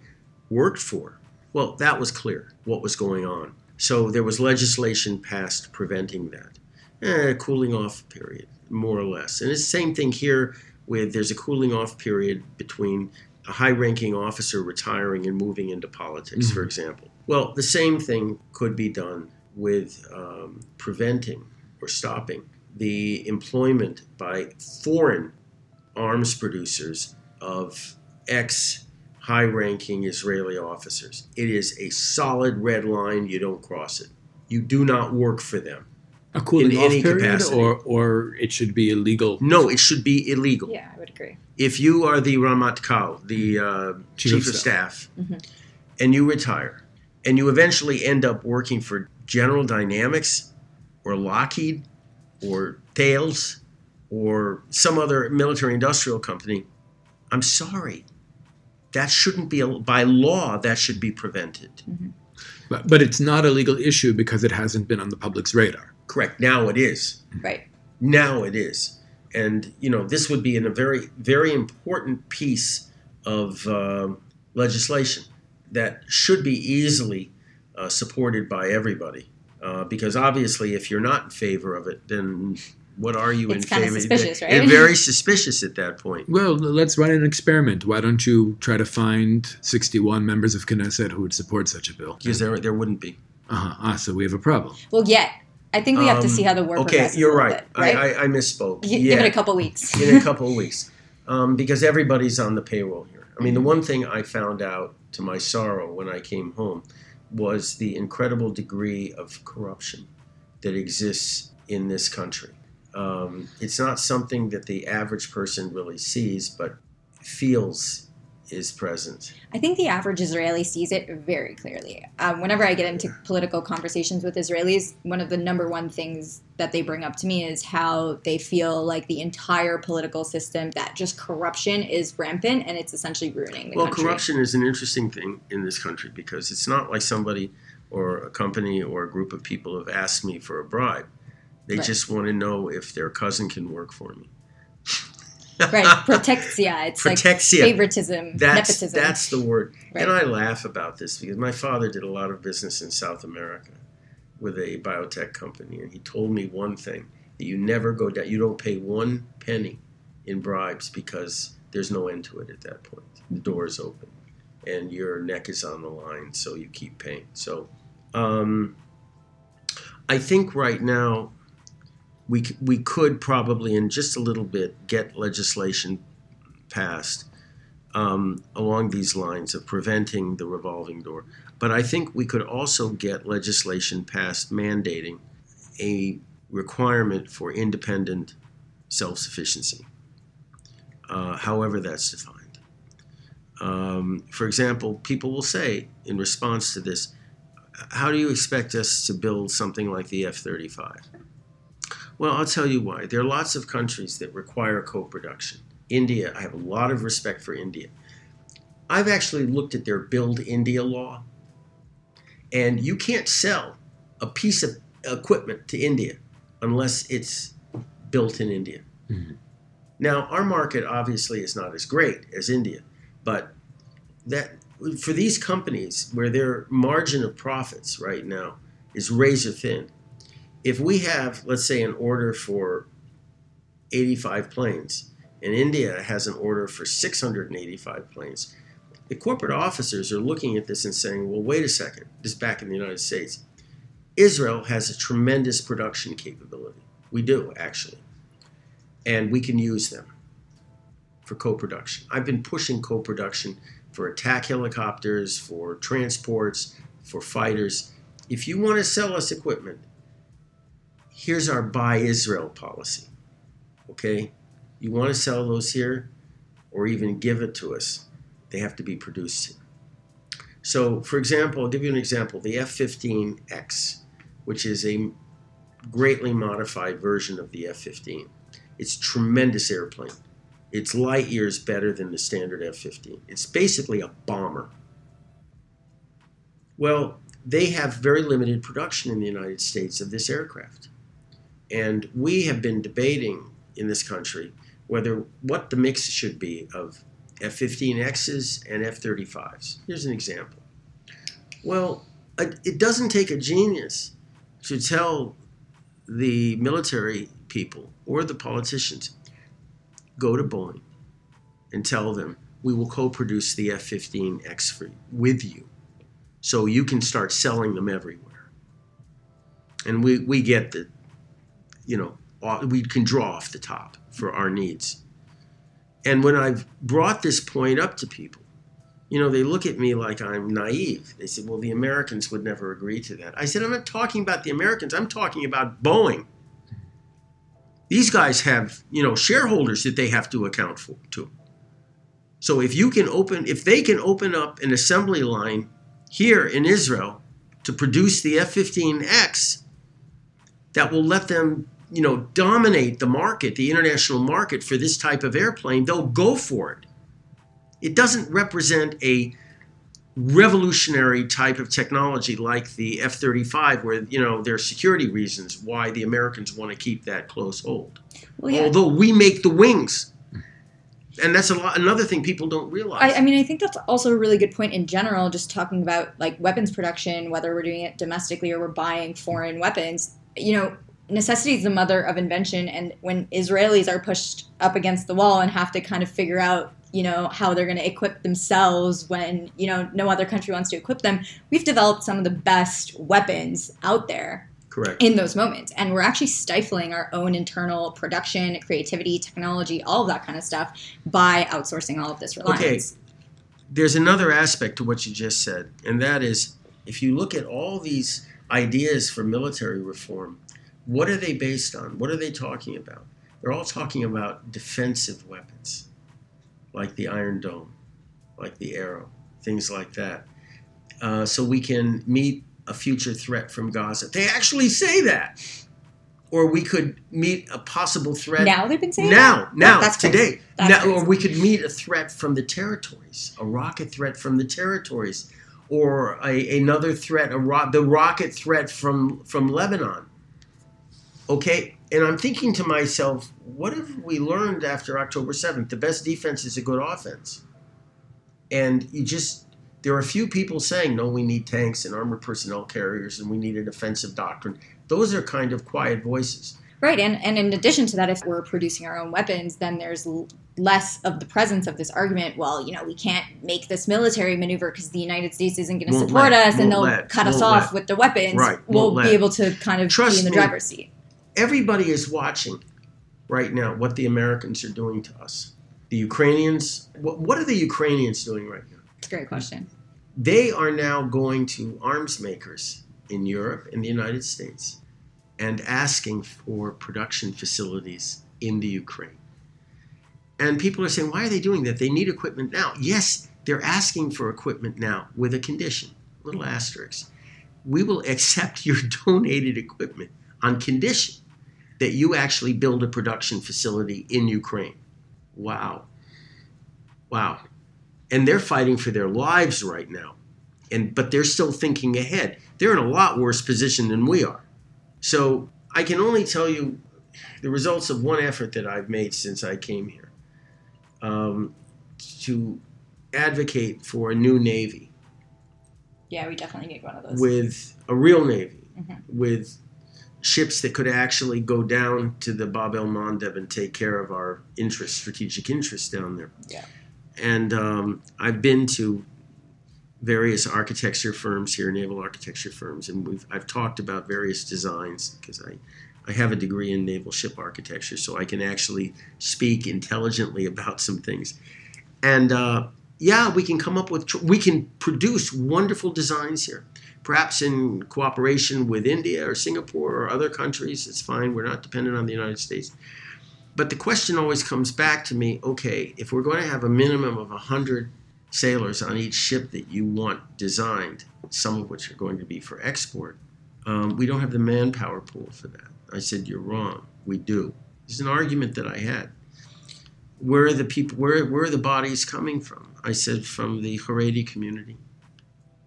worked for. Well, that was clear what was going on. So there was legislation passed preventing that. Eh, a cooling off period, more or less. And it's the same thing here with there's a cooling off period between a high ranking officer retiring and moving into politics, for example. Well, the same thing could be done with um, preventing or stopping the employment by foreign arms producers of ex high ranking Israeli officers. It is a solid red line. You don't cross it. You do not work for them. A cooling In off any period, capacity. or, or it should be illegal? No, it should be illegal. Yeah, I would agree. If you are the Ramatkal, the uh, chief, of staff, Mhm. and you retire, and you eventually end up working for General Dynamics or Lockheed or Thales or some other military industrial company, I'm sorry. That shouldn't be, by law, that should be prevented. But, but it's not a legal issue because it hasn't been on the public's radar. Correct. Now it is. Right. Now it is. And, you know, this would be in a very, very important piece of um legislation that should be easily uh, supported by everybody. Uh, because obviously, if you're not in favor of it, then what are you It's in kinda suspicious, right? You're very suspicious at that point. Well, let's run an experiment. Why don't you try to find 61 members of Knesset who would support such a bill? Because there, there wouldn't be. Uh-huh. Ah, so we have a problem. Well, yet I think we have to Um, see how the war Okay, progresses. you're right. Bit, right? I, I, I misspoke. Gi- yeah. Give it a couple weeks. *laughs* in a couple of weeks um, because everybody's on the payroll here. I mean, the one thing I found out to my sorrow when I came home was the incredible degree of corruption that exists in this country. Um, it's not something that the average person really sees, but feels is present. I think the average Israeli sees it very clearly. Um, whenever I get into political conversations with Israelis, one of the number one things that they bring up to me is how they feel like the entire political system, that just corruption is rampant and it's essentially ruining the well, country. corruption is an interesting thing in this country because it's not like somebody or a company or a group of people have asked me for a bribe. They Right. just want to know if their cousin can work for me. Right, protexia. It's Protexia. like favoritism, That's nepotism. that's the word. Right. And I laugh about this because my father did a lot of business in South America with a biotech company, and he told me one thing: that you never go down. You don't pay one penny in bribes because there's no end to it at that point. The door is open, and your neck is on the line, so you keep paying. So, um, I think right now. We, we could probably in just a little bit get legislation passed um, along these lines of preventing the revolving door. But I think we could also get legislation passed mandating a requirement for independent self sufficiency, uh, however that's defined. Um, for example, people will say in response to this, How do you expect us to build something like the F 35? Well, I'll tell you why. There are lots of countries that require co production. India, I have a lot of respect for India. I've actually looked at their Build India law, and you can't sell a piece of equipment to India unless it's built in India. Mhm. Now, our market obviously is not as great as India, but that for these companies where their margin of profits right now is razor thin, if we have, let's say, an order for 85 planes, and India has an order for 685 planes, the corporate officers are looking at this and saying, well, wait a second, this is back in the United States. Israel has a tremendous production capability. We do, actually. And we can use them for co production. I've been pushing co production for attack helicopters, for transports, for fighters. If you want to sell us equipment, here's our buy Israel policy. Okay? You want to sell those here or even give it to us, they have to be produced. So, for example, I'll give you an example the F 15X, which is a greatly modified version of the F 15. It's a tremendous airplane. It's light years better than the standard F 15. It's basically a bomber. Well, they have very limited production in the United States of this aircraft. And we have been debating in this country whether what the mix should be of F 15Xs and F 35s. Here's an example. Well, it doesn't take a genius to tell the military people or the politicians go to Boeing and tell them we will co-produce the F-15X for with you, so you can start selling them everywhere. And we we get the, you know, uh, we can draw off the top for our needs. And when I've brought this point up to people, you know, they look at me like I'm naive. They say, well, the Americans would never agree to that. I said, I'm not talking about the Americans, I'm talking about Boeing. These guys have, you know, shareholders that they have to account for to. So if you can open, if they can open up an assembly line here in Israel to produce the F-15X, that will let them, you know, dominate the market, the international market for this type of airplane, they'll go for it. It doesn't represent a revolutionary type of technology like the F-35 where, you know, there are security reasons why the Americans want to keep that close hold. well, yeah. Although we make the wings. And that's a lot another thing people don't realize. I, I mean, I think that's also a really good point in general, just talking about like weapons production, whether we're doing it domestically or we're buying foreign weapons. You know, necessity is the mother of invention. And when Israelis are pushed up against the wall and have to kind of figure out, you know, how they're going to equip themselves when, you know, no other country wants to equip them, we've developed some of the best weapons out there Correct. in those moments. And we're actually stifling our own internal production, creativity, technology, all of that kind of stuff by outsourcing all of this reliance. Okay. There's another aspect to what you just said, and that is if you look at all these ideas for military reform, what are they based on? What are they talking about? They're all talking about defensive weapons, like the Iron Dome, like the Arrow, things like that, uh, so we can meet a future threat from Gaza. They actually say that. Or we could meet a possible threat. Now they've been saying now, that? now, That's today. Now, crazy. or we could meet a threat from the territories, a rocket threat from the territories, or a, another threat, a ro- the rocket threat from from Lebanon. Okay, and I'm thinking to myself, what have we learned after October 7th? The best defense is a good offense. And you just, there are a few people saying, no, we need tanks and armored personnel carriers and we need an offensive doctrine. Those are kind of quiet voices. Right, and, and in addition to that, if we're producing our own weapons, then there's less of the presence of this argument. Well, you know, we can't make this military maneuver because the United States isn't going to support let, us, and they'll let, cut us off let. with the weapons. Right, we'll won't be able to kind of Trust be in the me. driver's seat. Everybody is watching right now what the Americans are doing to us. The Ukrainians, what, what are the Ukrainians doing right now? It's a great question. they are now going to arms makers in Europe and the United States and asking for production facilities in the Ukraine. And people are saying, why are they doing that? They need equipment now. Yes, they're asking for equipment now with a condition, little asterisk. We will accept your *laughs* donated equipment on condition that you actually build a production facility in Ukraine. Wow. Wow and they're fighting for their lives right now and but they're still thinking ahead they're in a lot worse position than we are so i can only tell you the results of one effort that i've made since i came here um, to advocate for a new navy Yeah, we definitely need one of those. with a real navy Mhm. with ships that could actually go down to the Bab el Mandeb and take care of our interests, strategic interests down there. Yeah. And um, I've been to various architecture firms here, naval architecture firms, and we've I've talked about various designs because I. I have a degree in naval ship architecture, so I can actually speak intelligently about some things. And uh, yeah, we can come up with, tr- we can produce wonderful designs here perhaps in cooperation with India or Singapore or other countries. It's fine. We're not dependent on the United States. But the question always comes back to me okay, if we're going to have a minimum of 100 sailors on each ship that you want designed, some of which are going to be for export, um, we don't have the manpower pool for that. I said, You're wrong. We do. It's an argument that I had. Where are the people, where, where are the bodies coming from? I said, From the Haredi community.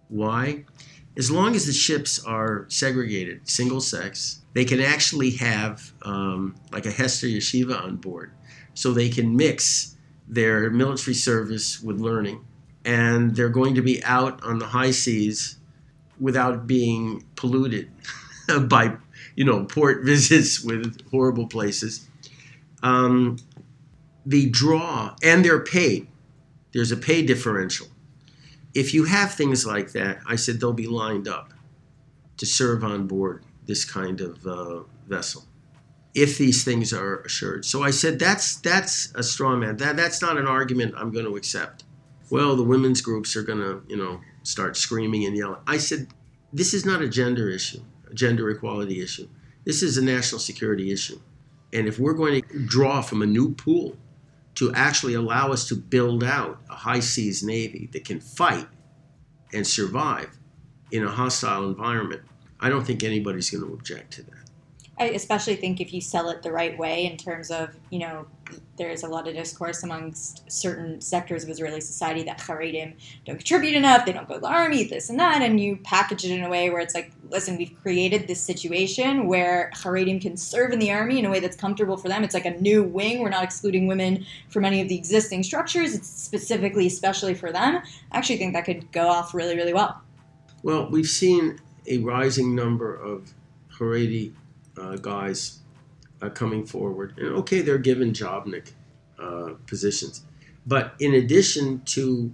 Why? As long as the ships are segregated, single sex, they can actually have um, like a Hesder Yeshiva on board. So they can mix their military service with learning. And they're going to be out on the high seas without being polluted *laughs* by, you know, port *laughs* visits with horrible places. Um, the draw, and they're paid. There's a pay differential if you have things like that, I said they'll be lined up to serve on board this kind of uh, vessel if these things are assured. So I said that's that's a straw man. That that's not an argument I'm going to accept. Well, the women's groups are going to you know start screaming and yelling. I said this is not a gender issue, a gender equality issue. This is a national security issue. And if we're going to draw from a new pool to actually allow us to build out a high seas navy that can fight and survive in a hostile environment, I don't think anybody's going to object to that. I especially think if you sell it the right way in terms of, you know, there's a lot of discourse amongst certain sectors of Israeli society that Haredim don't contribute enough, they don't go to the army, this and that, and you package it in a way where it's like, listen, we've created this situation where Haredim can serve in the army in a way that's comfortable for them. It's like a new wing. We're not excluding women from any of the existing structures. It's specifically, especially for them. I actually think that could go off really, really well. Well, we've seen a rising number of Haredi uh, guys uh, coming forward. And okay, they're given Jobnik uh, positions. But in addition to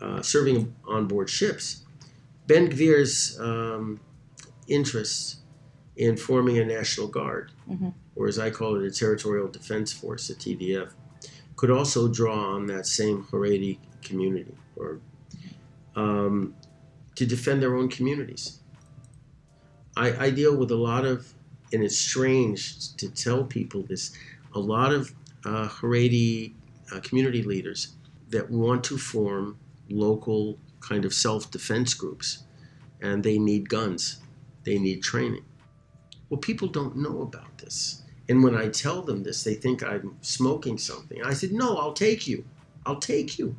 uh, serving on board ships, Ben Gvir's um, interests in forming a National Guard, Mhm. or as I call it, a Territorial Defense Force, a TDF, could also draw on that same Haredi community or um, to defend their own communities. I, I deal with a lot of, and it's strange to tell people this, a lot of uh, Haredi uh, community leaders that want to form local kind of self defense groups, and they need guns, they need training. Well, people don't know about this. And when I tell them this, they think I'm smoking something. I said, No, I'll take you. I'll take you.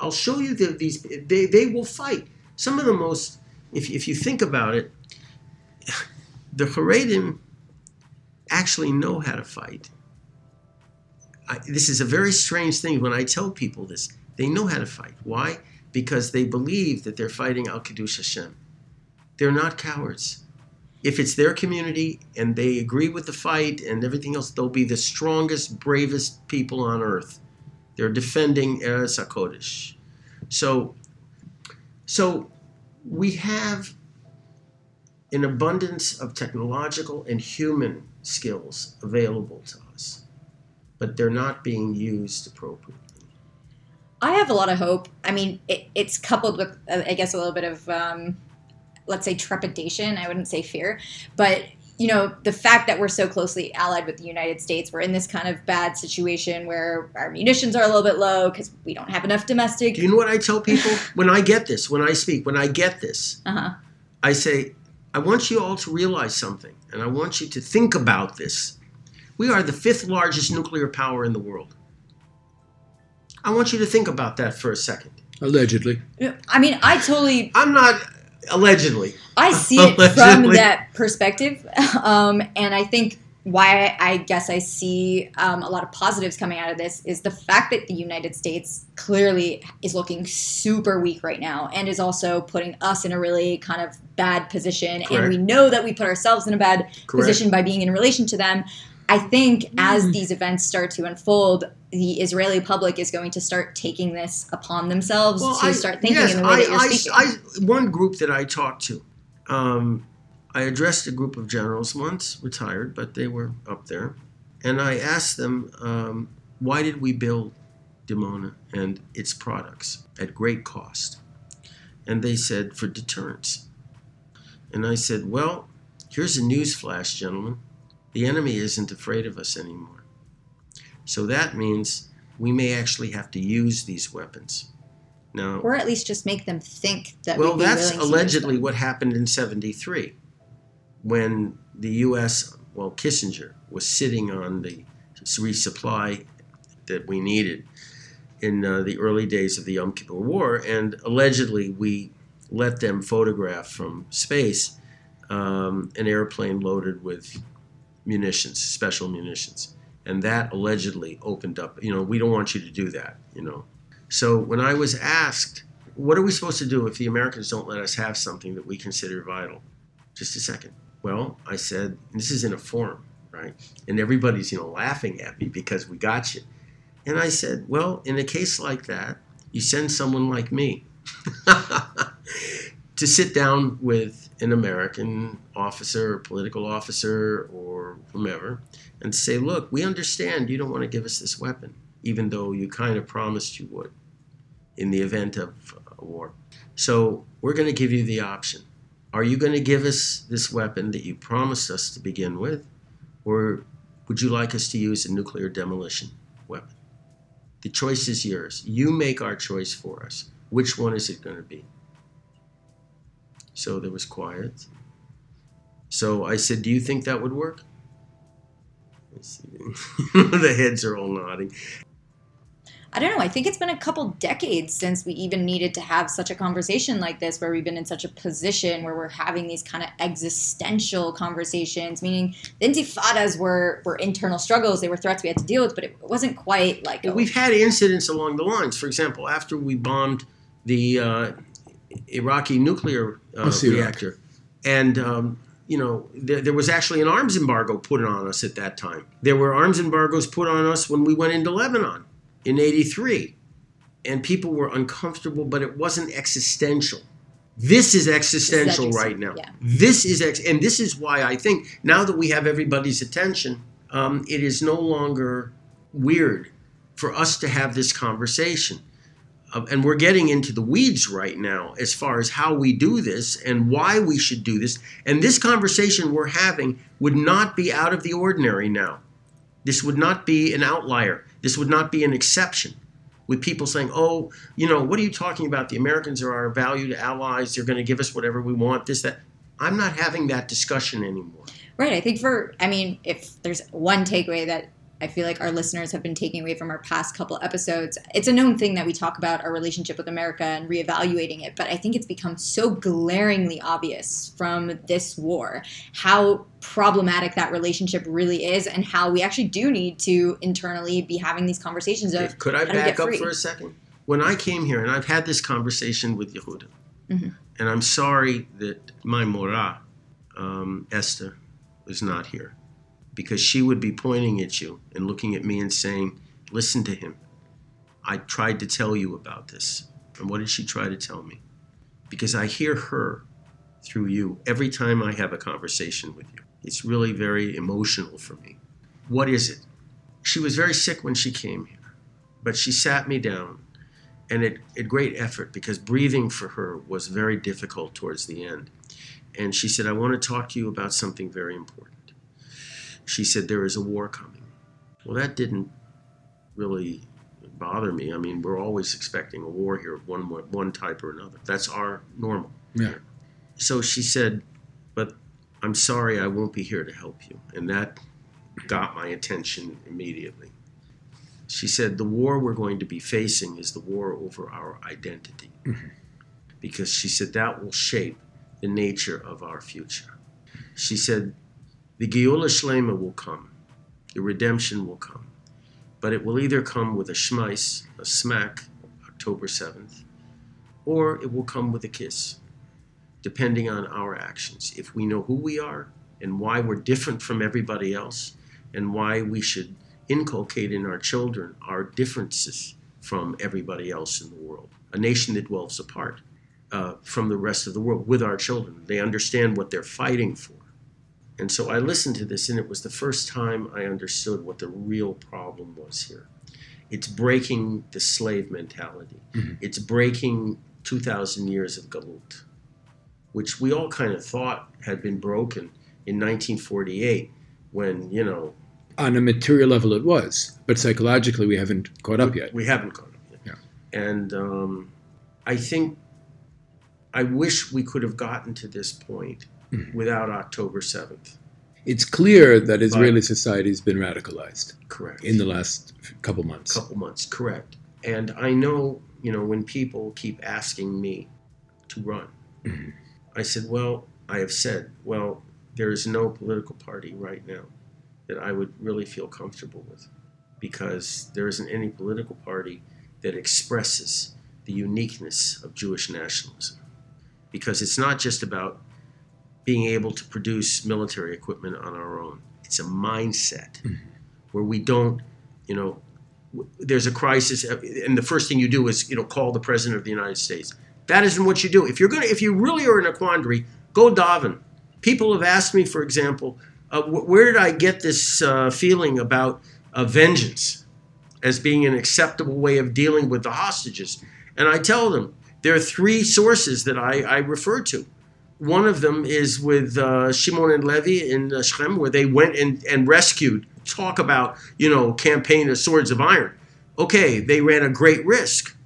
I'll show you these, they, they will fight. Some of the most, if, if you think about it, the Haredim actually know how to fight. I, this is a very strange thing when I tell people this. They know how to fight. Why? Because they believe that they're fighting Al Kiddush Hashem. They're not cowards. If it's their community and they agree with the fight and everything else, they'll be the strongest, bravest people on earth. They're defending Eretz HaKodesh. So, so we have an abundance of technological and human skills available to us, but they're not being used appropriately. I have a lot of hope. I mean, it, it's coupled with, uh, I guess, a little bit of, um, let's say, trepidation. I wouldn't say fear, but you know, the fact that we're so closely allied with the United States, we're in this kind of bad situation where our munitions are a little bit low because we don't have enough domestic. Do you know what I tell people when I get this, when I speak, when I get this? Uh-huh. I say, I want you all to realize something, and I want you to think about this. We are the fifth largest nuclear power in the world. I want you to think about that for a second. Allegedly. I mean, I totally. I'm not allegedly. I see it *laughs* from that perspective, um, and I think why I guess I see um, a lot of positives coming out of this is the fact that the United States clearly is looking super weak right now and is also putting us in a really kind of bad position. Correct. And we know that we put ourselves in a bad Correct. position by being in relation to them. I think as Mm. these events start to unfold, the Israeli public is going to start taking this upon themselves to I- start thinking yes, in the way I, that you're I- speaking. I- one group that I talked to, um, I addressed a group of generals once, retired, but they were up there, and I asked them, um, why did we build Dimona and its products at great cost? And they said, for deterrence. And I said, well, here's a news flash, gentlemen. The enemy isn't afraid of us anymore. So that means we may actually have to use these weapons. Now, or at least just make them think that well, that's willing to use allegedly what happened in 73 when the U.S., well, Kissinger was sitting on the resupply that we needed in uh, the early days of the Yom Kippur War, and allegedly we let them photograph from space um, an airplane loaded with munitions, special munitions. And that allegedly opened up, you know, we don't want you to do that, you know. So when I was asked, what are we supposed to do if the Americans don't let us have something that we consider vital? Just a second. Well, I said, this is in a forum, right? And everybody's, you know, laughing at me because we got you. And I said, well, in a case like that, you send someone like me *laughs* to sit down with an American officer or political officer or whomever and say, look, we understand you don't want to give us this weapon, even though you kind of promised you would in the event of a war. So we're going to give you the option. Are you going to give us this weapon that you promised us to begin with, or would you like us to use a nuclear demolition weapon? The choice is yours. You make our choice for us. Which one is it going to be? So there was quiet. So I said, Do you think that would work? *laughs* The heads are all nodding. I don't know. I think it's been a couple decades since we even needed to have such a conversation like this, where we've been in such a position where we're having these kind of existential conversations. Meaning, the intifadas were were internal struggles; they were threats we had to deal with, but it wasn't quite like But a- we've had incidents along the lines. For example, after we bombed the uh, Iraqi nuclear uh, reactor, and um, you know there, there was actually an arms embargo put on us at that time. There were arms embargoes put on us when we went into Lebanon in '83, and people were uncomfortable, but it wasn't existential. This is existential exist- right now. yeah. This is ex- and this is why I think now that we have everybody's attention, um, it is no longer weird for us to have this conversation. Uh, and we're getting into the weeds right now as far as how we do this and why we should do this. And this conversation we're having would not be out of the ordinary now. This would not be an outlier. This would not be an exception. with people saying, "Oh, you know, what are you talking about? The Americans are our valued allies. They're going to give us whatever we want." This, that. I'm not having that discussion anymore. Right. I think for, I mean, if there's one takeaway that I feel like our listeners have been taking away from our past couple episodes. It's a known thing that we talk about our relationship with America and reevaluating it, but I think it's become so glaringly obvious from this war how problematic that relationship really is and how we actually do need to internally be having these conversations of Could I back up free. for a second? When I came here, and I've had this conversation with Yehuda, Mhm. and I'm sorry that my mora, um, Esther, was not here, because she would be pointing at you and looking at me and saying, "Listen to him. I tried to tell you about this." And what did she try to tell me? Because I hear her through you every time I have a conversation with you. It's really very emotional for me. What is it? She was very sick when she came here but she sat me down and at, at great effort because breathing for her was very difficult towards the end and she said i want to talk to you about something very important she said there is a war coming. Well that didn't really bother me. I mean we're always expecting a war here of one one type or another. That's our normal. Yeah. so she said but i'm sorry i won't be here to help you. And that got my attention immediately. She said the war we're going to be facing is the war over our identity. Mm-hmm. Because she said that will shape the nature of our future. She said the Geula Shlema will come the redemption will come but it will either come with a schmeiss a smack october 7th or it will come with a kiss depending on our actions if we know who we are and why we're different from everybody else and why we should inculcate in our children our differences from everybody else in the world. A nation that dwells apart uh, from the rest of the world with our children. They understand what they're fighting for. And so I listened to this, and it was the first time I understood what the real problem was here. It's breaking the slave mentality, Mhm. it's breaking 2,000 years of Galut, which we all kind of thought had been broken in 1948 when, you know, On a material level, it was, but psychologically, we haven't caught up yet. We haven't caught up yet. Yeah. And um, I think I wish we could have gotten to this point. Without October 7th. It's clear that Israeli society has been radicalized Correct. in the last couple months. couple months. Correct. And I know, you know, when people keep asking me to run, Mhm. I said, well, I have said, well, there is no political party right now that I would really feel comfortable with because there isn't any political party that expresses the uniqueness of Jewish nationalism. Because it's not just about being able to produce military equipment on our own, it's a mindset Mhm. where we don't, you know, w- there's a crisis, uh, and the first thing you do is, you know, call the president of the United States. That isn't what you do. If you're gonna, if you really are in a quandary, go Daven. People have asked me, for example, uh, wh- where did I get this uh, feeling about uh, vengeance as being an acceptable way of dealing with the hostages? And I tell them there are three sources that I, I refer to. One of them is with uh, Shimon and Levi in uh, Shechem, where they went and, and rescued. Talk about, you know, campaign of swords of iron. Okay, they ran a great risk.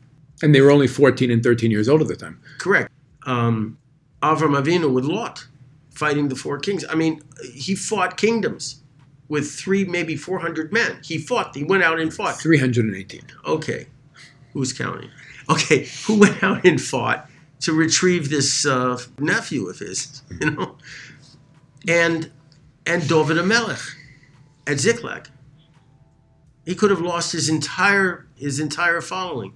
And they were only 14 and 13 years old at the time. Correct. Um, Avram Avinu with Lot, fighting the four kings. I mean, he fought kingdoms with three, maybe 400 men. He fought. He went out and fought. 318. Okay, who's counting? Okay, who went out and fought to retrieve this uh, nephew of his? You know, and and David Hamelech at Ziklag. He could have lost his entire his entire following,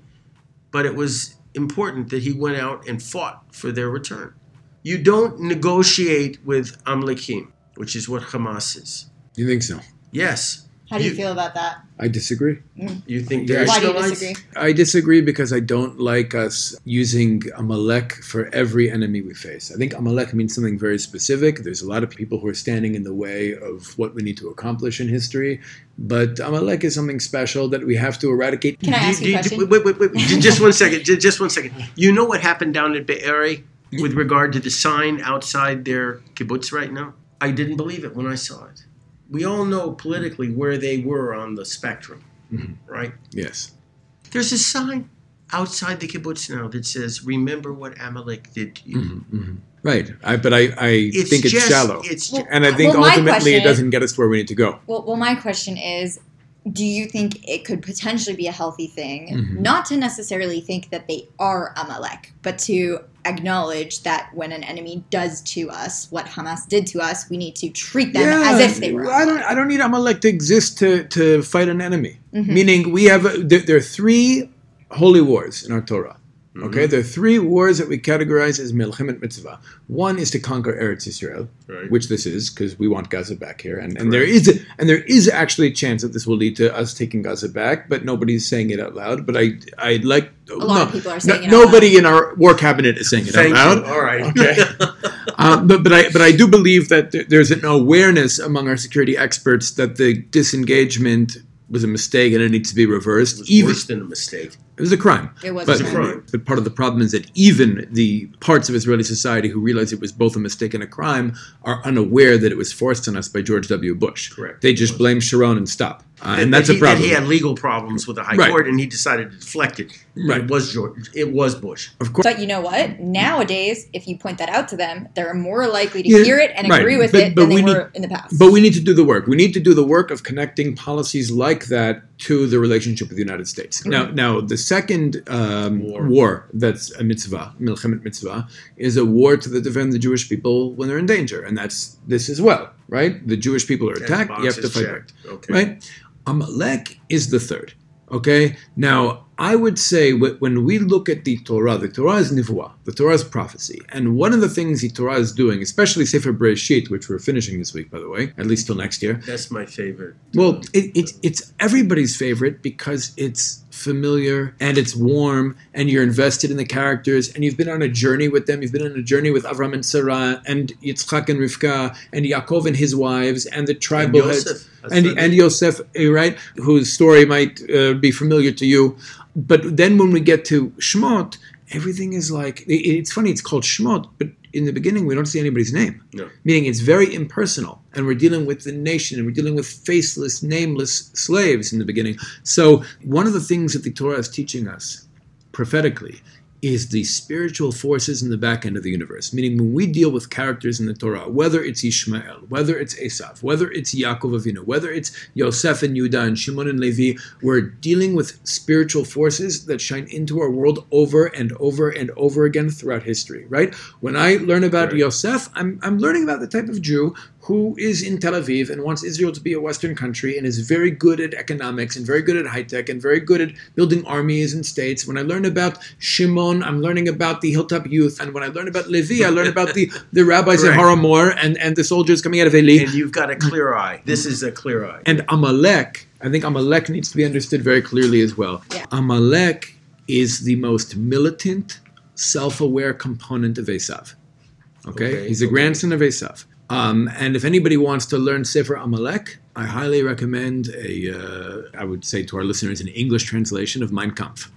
but it was important that he went out and fought for their return. You don't negotiate with Amlekim, which is what Hamas is. You think so? Yes, How do you, You- feel about that? I disagree. Mm. you think Yeah. they're Why do you disagree? I disagree because I don't like us using Amalek for every enemy we face. I think Amalek means something very specific. There's a lot of people who are standing in the way of what we need to accomplish in history. But Amalek is something special that we have to eradicate. Can I Do ask you a do question? Wait, wait, wait, wait. Just one *laughs* second. Just one second. You know what happened down at Be'eri with regard to the sign outside their kibbutz right now? I didn't believe it when I saw it. We all know politically where they were on the spectrum, Mhm. right? Yes. There's a sign outside the kibbutz now that says, "Remember what Amalek did to you." Mhm, mhm. Right, I, but I, I It's think it's shallow, It's Well, and I think Well, ultimately it doesn't get us to where we need to go. Well, well, my question is do you think it could potentially be a healthy thing Mhm. not to necessarily think that they are Amalek, but to acknowledge that when an enemy does to us what Hamas did to us, we need to treat them as if they were. I don't. I don't need Amalek to exist to, to fight an enemy. Mhm. Meaning, we have a, there, there are three holy wars in our Torah. Okay, Mm-hmm. there are three wars that we categorize as milchemet mitzvah. One is to conquer Eretz Israel, Right. which this is because we want Gaza back here, and, and there is a, and there is actually a chance that this will lead to us taking Gaza back, but nobody's saying it out loud. But I I'd like A lot of people are saying it out nobody in our war cabinet is saying it Thank out you. loud. All right. Okay. *laughs* Uh, but but I but I do believe that th- there's an awareness among our security experts that the disengagement was a mistake and it needs to be reversed. it was even worse than a mistake. It was a crime. It was But, a crime. but part of the problem is that even the parts of Israeli society who realize it was both a mistake and a crime are unaware that it was forced on us by George W. Bush. Correct. They just blame Sharon and stop, uh, That- and that's that a problem. That he had legal problems with the High Right. Court, and he decided to deflect it. Right. It was George. It was Bush. of course. But you know what? Nowadays, if you point that out to them, they're more likely to Yeah, hear it and right. agree with But- it but than they need- were in the past. But we need to do the work. We need to do the work of connecting policies like that to the relationship with the United States. Now, now the second um, war. War. that's a mitzvah, milchemet mitzvah, is a war to defend the Jewish people when they're in danger, and that's this as well, right? The Jewish people are attacked. You have to fight back. Okay. right? Amalek is the third. Okay, now I would say when we look at the Torah, the Torah is nivuah, the Torah is prophecy, and one of the things the Torah is doing, especially Sefer Bereshit, which we're finishing this week, by the way, at least till next year. That's my favorite. Well, it, it, it's everybody's favorite because it's familiar and it's warm and you're invested in the characters and you've been on a journey with them. You've been on a journey with Avram and Sarah and Yitzchak and Rivka and Yaakov and his wives and the tribal heads Yosef. And, and Yosef, right, whose story might uh, be familiar to you. But then when we get to Shmot, everything is like it's funny. It's called Shmot, but in the beginning we don't see anybody's name. No. Meaning it's very impersonal, and we're dealing with the nation, and we're dealing with faceless, nameless slaves in the beginning. So one of the things that the Torah is teaching us prophetically is the spiritual forces in the back end of the universe. Meaning, when we deal with characters in the Torah, whether it's Ishmael, whether it's Esav, whether it's Yaakov Avinu, whether it's Yosef and Yudah and Shimon and Levi, we're dealing with spiritual forces that shine into our world over and over and over again throughout history. Right? When I learn about Right. Yosef, I'm, I'm learning about the type of Jew who is in Tel Aviv and wants Israel to be a Western country and is very good at economics and very good at high tech and very good at building armies and states. When I learn about Shimon, I'm learning about the Hilltop Youth, and when I learn about Levi, I learn about the, *laughs* the rabbis at Correct. Har Hamor and, and the soldiers coming out of Eli. And you've got a clear eye. This is a clear eye. And Amalek, I think Amalek needs to be understood very clearly as well. Yeah. Amalek is the most militant, self-aware component of Esav. Okay, Okay, he's a okay. grandson of Esav. Um, and if anybody wants to learn Sefer Amalek, I highly recommend a, uh, I would say to our listeners, an English translation of Mein Kampf.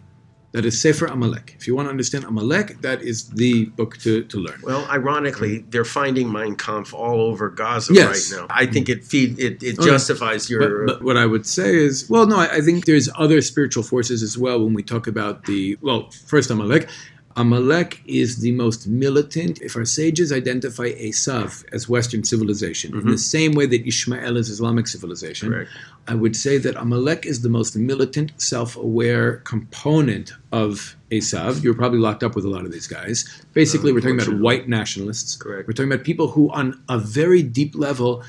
That is Sefer Amalek. If you want to understand Amalek, that is the book to, to learn. Well, ironically, they're finding Mein Kampf all over Gaza Yes. right now. I think it feed it, it Oh, yeah. justifies your. But, but what I would say is, well, no, I, I think there's other spiritual forces as well when we talk about the, well, first Amalek. Amalek is the most militant. If our sages identify Esav as Western civilization, in the mm-hmm. same way that Ishmael is Islamic civilization, Correct. I would say that Amalek is the most militant, self aware component of Esav. You're probably locked up with a lot of these guys. Basically, we're talking about white nationalists. Correct. We're talking about people who, on a very deep level,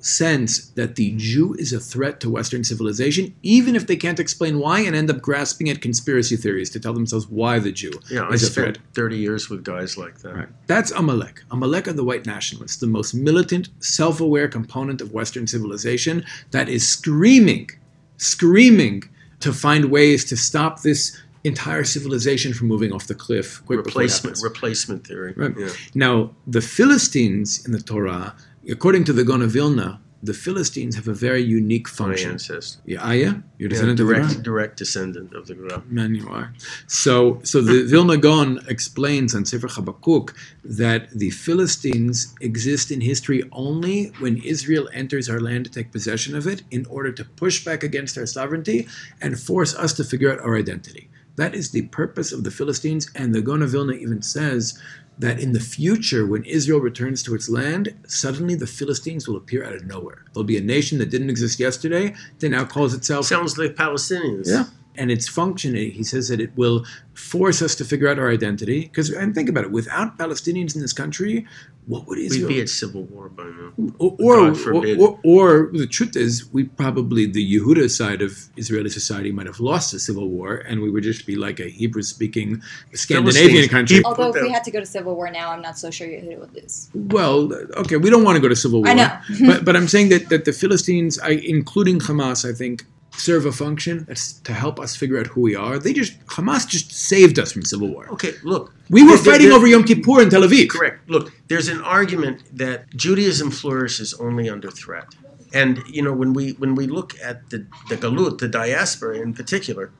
sense that the Jew is a threat to Western civilization, even if they can't explain why, and end up grasping at conspiracy theories to tell themselves why the Jew yeah, I is a spent threat. 30 years with guys like that. Right. That's Amalek. Amalek are the white nationalists, the most militant, self aware component of Western civilization that is screaming, screaming to find ways to stop this entire civilization from moving off the cliff. quick Replacement, replacement theory. Right. Yeah. Now, the Philistines in the Torah, according to the Gaon of Vilna, the Philistines have a very unique function. My ancestor. Yeah, ah, yeah? You're Yeah, descendant of the direct, Ram? direct descendant of the Ram. Man, you are. So, so the *laughs* Vilna Gaon explains on Sefer Habakkuk that the Philistines exist in history only when Israel enters our land to take possession of it in order to push back against our sovereignty and force us to figure out our identity. That is the purpose of the Philistines, and the Gaon of Vilna even says that in the future, when Israel returns to its land, suddenly the Philistines will appear out of nowhere. There'll be a nation that didn't exist yesterday that now calls itself Sounds like Palestinians. yeah. And its function, he says that it will force us to figure out our identity. Because, and think about it, without Palestinians in this country, what would Israel? We'd be at civil war by now. or, or, God forbid. or, or the truth is, we probably, the Yehuda side of Israeli society might have lost the civil war, and we would just be like a Hebrew speaking Scandinavian country. Although if we had to go to civil war now, I'm not so sure Yehuda would lose. Well, okay, we don't want to go to civil war. I know. but, but I'm saying that, that the Philistines, I, including Hamas, I think, serve a function that's to help us figure out who we are. They just, Hamas just saved us from civil war. Okay, look. We were There- there- fighting there- over Yom Kippur in Tel Aviv. Correct. Look, there's an argument that Judaism flourishes only under threat. And you know, when we when we look at the, the galut, the diaspora in particular,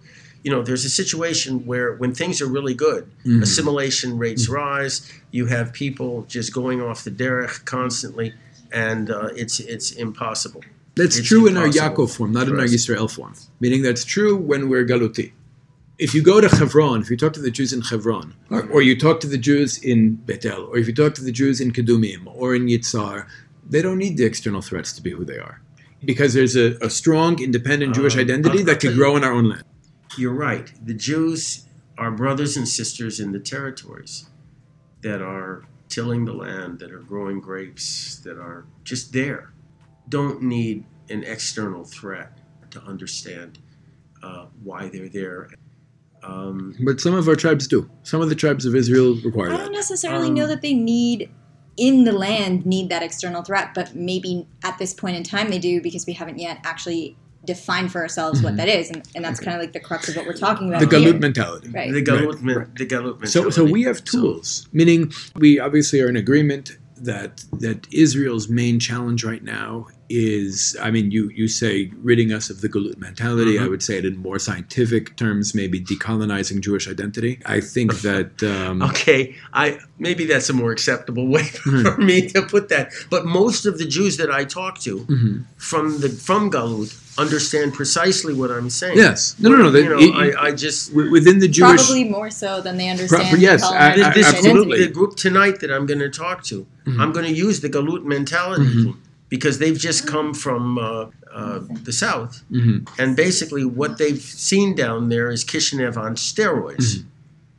you know, there's a situation where when things are really good, Mhm. assimilation rates rise. You have people just going off the derech constantly, and uh, it's it's impossible. That's It's true in our Yaakov form, not in our. Yisrael form. Meaning that's true when we're Galuti. If you go to Hebron, if you talk to the Jews in Hebron, or, or you talk to the Jews in Beit El, or if you talk to the Jews in Kedumim or in Yitzhar, they don't need the external threats to be who they are. Because there's a, a strong, independent Jewish Um, identity that I'll can grow in our own land. You're right. The Jews are brothers and sisters in the territories that are tilling the land, that are growing grapes, that are just there. Don't need an external threat to understand uh, why they're there. Um, But some of our tribes do. Some of the tribes of Israel require I don't necessarily Um, know that they need in the land need that external threat, but maybe at this point in time they do because we haven't yet actually defined for ourselves what Mhm. that is, and, and that's kind of like the crux of what we're talking about. The here. Galut mentality. Right. the galut, men- the galut mentality. So, so we have So- tools, meaning we obviously are in agreement that that Israel's main challenge right now is, I mean, you you say ridding us of the Galut mentality. Mhm. I would say it in more scientific terms, maybe decolonizing Jewish identity. I think *laughs* that um, Okay, I maybe that's a more acceptable way *laughs* Hmm. for me to put that. But most of the Jews that I talk to mhm. from the from Galut understand precisely what I'm saying. yes, no, no, no. that- you know, it- I, I just within the Jewish, Probably more so than they understand. Pro- yes, the I- I- this absolutely. group, the group tonight that I'm going to talk to, Mhm. I'm going to use the Galut mentality Mhm. Because they've just come from uh, uh, the south, Mhm. and basically what they've seen down there is Kishinev on steroids, Mhm.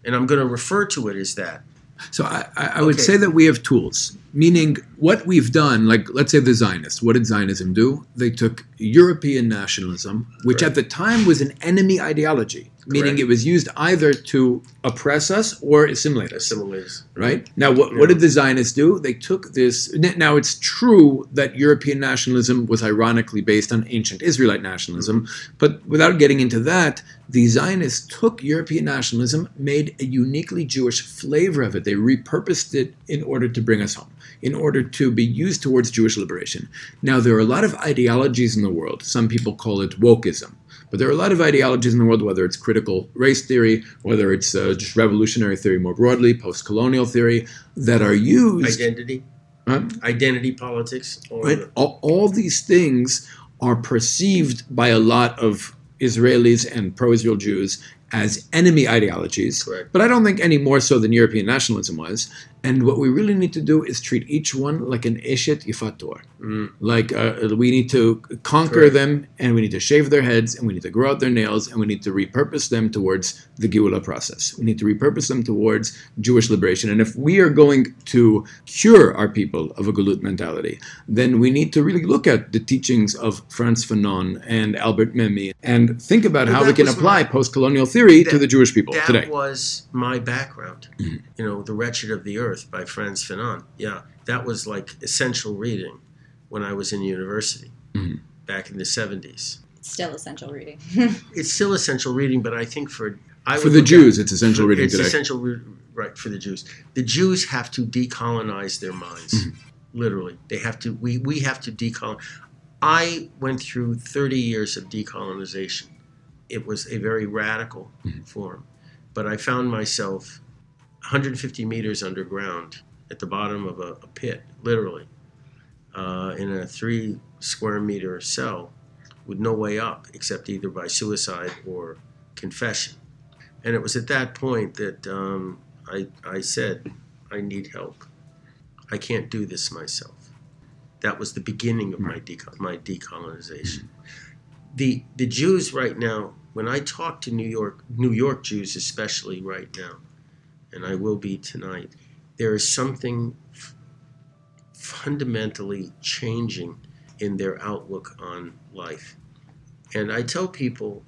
and I'm going to refer to it as that. So I, I I would Okay. say that we have tools, meaning what we've done, like let's say the Zionists, what did Zionism do? They took European nationalism, which Correct. at the time was an enemy ideology, meaning it was used either to oppress us or assimilate us. Assimilators. Right now, what, Yeah. what did the Zionists do? They took this. Now, it's true that European nationalism was ironically based on ancient Israelite nationalism, mm-hmm. but without getting into that, the Zionists took European nationalism, made a uniquely Jewish flavor of it. They repurposed it in order to bring us home, in order to be used towards Jewish liberation. Now, there are a lot of ideologies in the world. Some people call it wokeism. But there are a lot of ideologies in the world, whether it's critical race theory, whether it's uh, just revolutionary theory more broadly, post colonial theory, that are used. Identity, Huh? identity politics. Or Right? All, all these things are perceived by a lot of Israelis and pro Israel Jews as enemy ideologies. Correct. But I don't think any more so than European nationalism was. And what we really need to do is treat each one like an Eshet Yefat Toar. Mm. Like uh, we need to conquer Correct. them, and we need to shave their heads, and we need to grow out their nails, and we need to repurpose them towards the Geula process. We need to repurpose them towards Jewish liberation. And if we are going to cure our people of a Galut mentality, then we need to really look at the teachings of Frantz Fanon and Albert Memmi and think about Well, how we can apply post-colonial theory to the Jewish people that today. was my background. Mhm. You know, The Wretched of the Earth by Frantz Fanon. Yeah, that was like essential reading when I was in university Mhm. back in the 70s. It's still essential reading. *laughs* It's still essential reading, but I think for I For the Jews, at- it's essential reading it's today. essential, re- right, for the Jews. The Jews have to decolonize their minds. Mhm. Literally, they have to. We we have to decolonize. I went through 30 years of decolonization. It was a very radical Mhm. form, but I found myself 150 meters underground at the bottom of a, a pit, literally, uh, in a three square meter cell with no way up except either by suicide or confession. And it was at that point that um, I, I said, I need help. I can't do this myself. That was the beginning of my, deco- my decolonization. The, the Jews right now, when I talk to New York, New York Jews especially right now, and I will be tonight, there is something f- fundamentally changing in their outlook on life. And I tell people,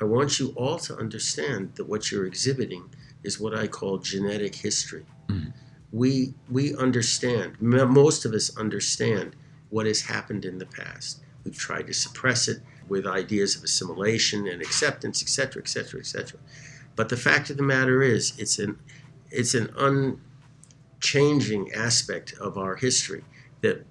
I want you all to understand that what you're exhibiting is what I call genetic history. Mhm. We, we understand, most of us understand what has happened in the past. We've tried to suppress it with ideas of assimilation and acceptance, etc., etc., etc. But the fact of the matter is, it's an, it's an unchanging aspect of our history that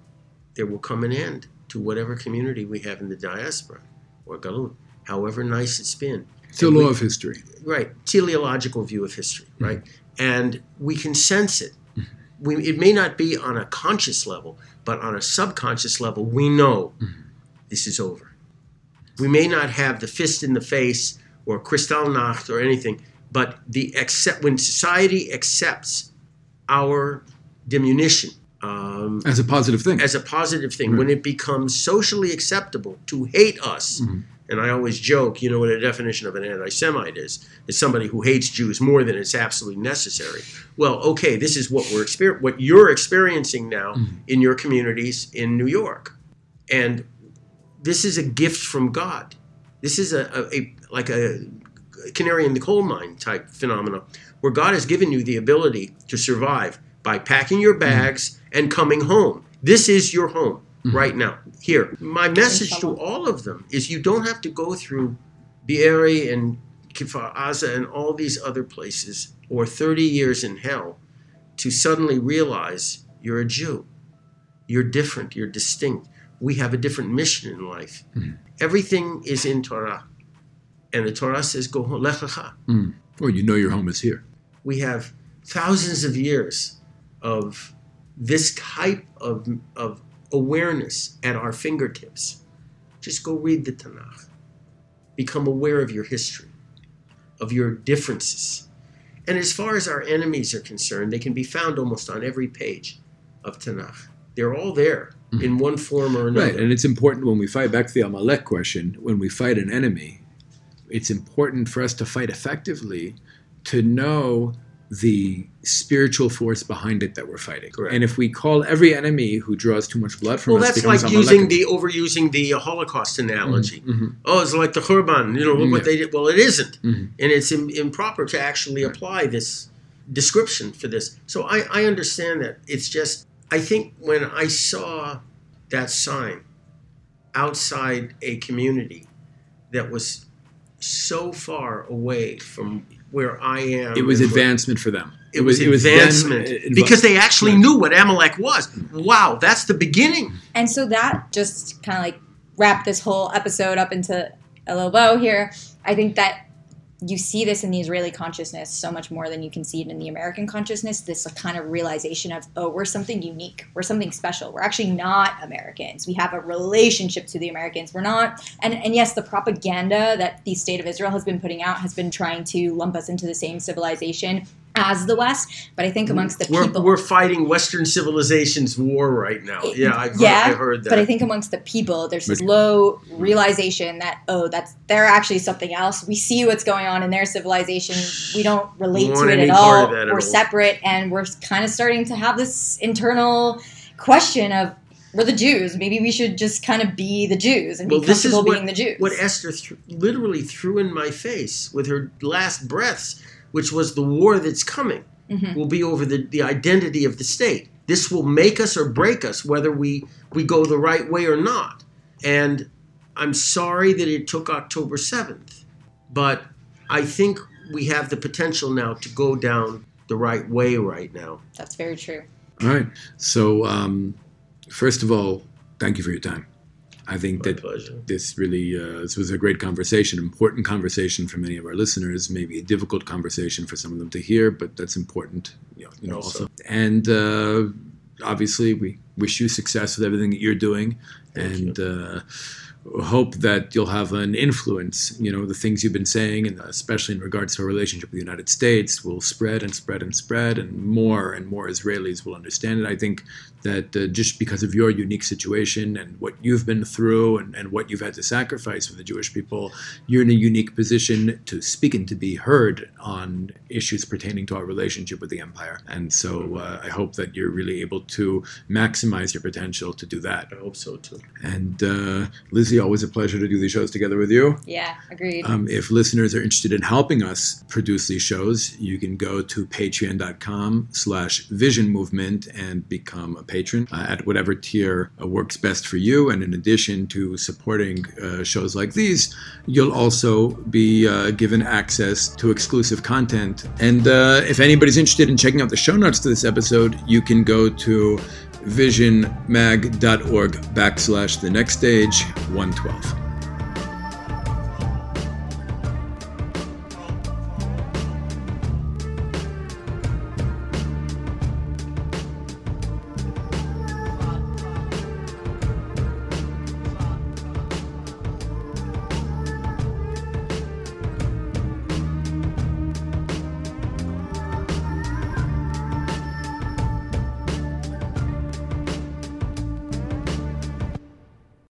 there will come an end to whatever community we have in the diaspora or galut, however nice it's been. It's a law of history. Right, teleological view of history, mm-hmm. right? And we can sense it. Mm-hmm. We, it may not be on a conscious level, but on a subconscious level, we know mm-hmm. this is over. We may not have the fist in the face or Kristallnacht or anything, but the accept when society accepts our diminution um, As a positive thing. as a positive thing Right. when it becomes socially acceptable to hate us. Mhm. And I always joke, you know what a definition of an anti Semite is? Is somebody who hates Jews more than is absolutely necessary. Well, okay, this is what we're exper- what you're experiencing now Mhm. in your communities in New York. And this is a gift from God. This is a, a, a like a canary in the coal mine type phenomena where God has given you the ability to survive by packing your bags and coming home. This is your home Mhm. right now. Here. My message to all of them is you don't have to go through Be'eri and Kfar Aza and all these other places or 30 years in hell to suddenly realize you're a Jew. You're different, you're distinct. We have a different mission in life. Mhm. Everything is in Torah. And the Torah says, Go home, lech lecha. Mm. Or you know your home is here. We have thousands of years of this type of, of awareness at our fingertips. Just go read the Tanakh. Become aware of your history, of your differences. And as far as our enemies are concerned, they can be found almost on every page of Tanakh. They're all there in one form or another. Right, and it's important when we fight back to the Amalek question, when we fight an enemy, it's important for us to fight effectively to know the spiritual force behind it that we're fighting. Correct. And if we call every enemy who draws too much blood from well, us, well, that's like using the overusing the Holocaust analogy. Mhm, Oh, it's like the Khurban. You know, look what they did. Well, it isn't. mhm. and it's Im- improper to actually apply this description for this. So I, I understand that. It's just, I think when I saw that sign outside a community that was so far away from where I am, It was and where- advancement for them. It was, them, advancement uh, invo- because they actually Right. knew what Amalek was. Wow, that's the beginning. And so that just kind of like wrapped this whole episode up into a little bow here. I think that you see this in the Israeli consciousness so much more than you can see it in the American consciousness. This kind of realization of, oh, we're something unique. We're something special. We're actually not Americans. We have a relationship to the Americans. We're not. And, and yes, the propaganda that the state of Israel has been putting out has been trying to lump us into the same civilization as the West. But I think mm, amongst the We're, people. we're fighting Western civilization's war right now. Yeah, I've, Yeah, I've heard that. But I think amongst the people, there's this low realization that oh, that's they're actually something else. We see what's going on in their civilization. We don't relate Want to it at all. of that at we're all. separate, and we're kind of starting to have this internal question of we're the Jews. Maybe we should just kind of be the Jews and Well, be this is comfortable what- being the Jews. what Esther th- literally threw in my face with her last breaths, which was the war that's coming Mhm. will be over the, the identity of the state. This will make us or break us whether we, we go the right way or not. And I'm sorry that it took October 7th, but I think we have the potential now to go down the right way right now. That's very true. All right. So, um, first of all, thank you for your time. I think My that pleasure. this really uh, this was a great conversation, important conversation for many of our listeners. Maybe a difficult conversation for some of them to hear, but that's important. You know, you know also. Also. And uh, obviously, we wish you success with everything that you're doing, Thank and. Uh, hope that you'll have an influence. You know, the things you've been saying, and especially in regards to our relationship with the United States, will spread and spread and spread, and more and more Israelis will understand it. I think that uh, just because of your unique situation and what you've been through and, and what you've had to sacrifice for the Jewish people, you're in a unique position to speak and to be heard on issues pertaining to our relationship with the empire. And so uh, I hope that you're really able to maximize your potential to do that. I hope so too. And uh, Lizzy, always a pleasure to do these shows together with you. Yeah, agreed. Um, if listeners are interested in helping us produce these shows, you can go to patreon.com slash vision movement and become a patron uh, at whatever tier uh, works best for you. And in addition to supporting uh, shows like these, you'll also be uh, given access to exclusive content. And uh, if anybody's interested in checking out the show notes to this episode, you can go to visionmag.org backslash the next stage 112.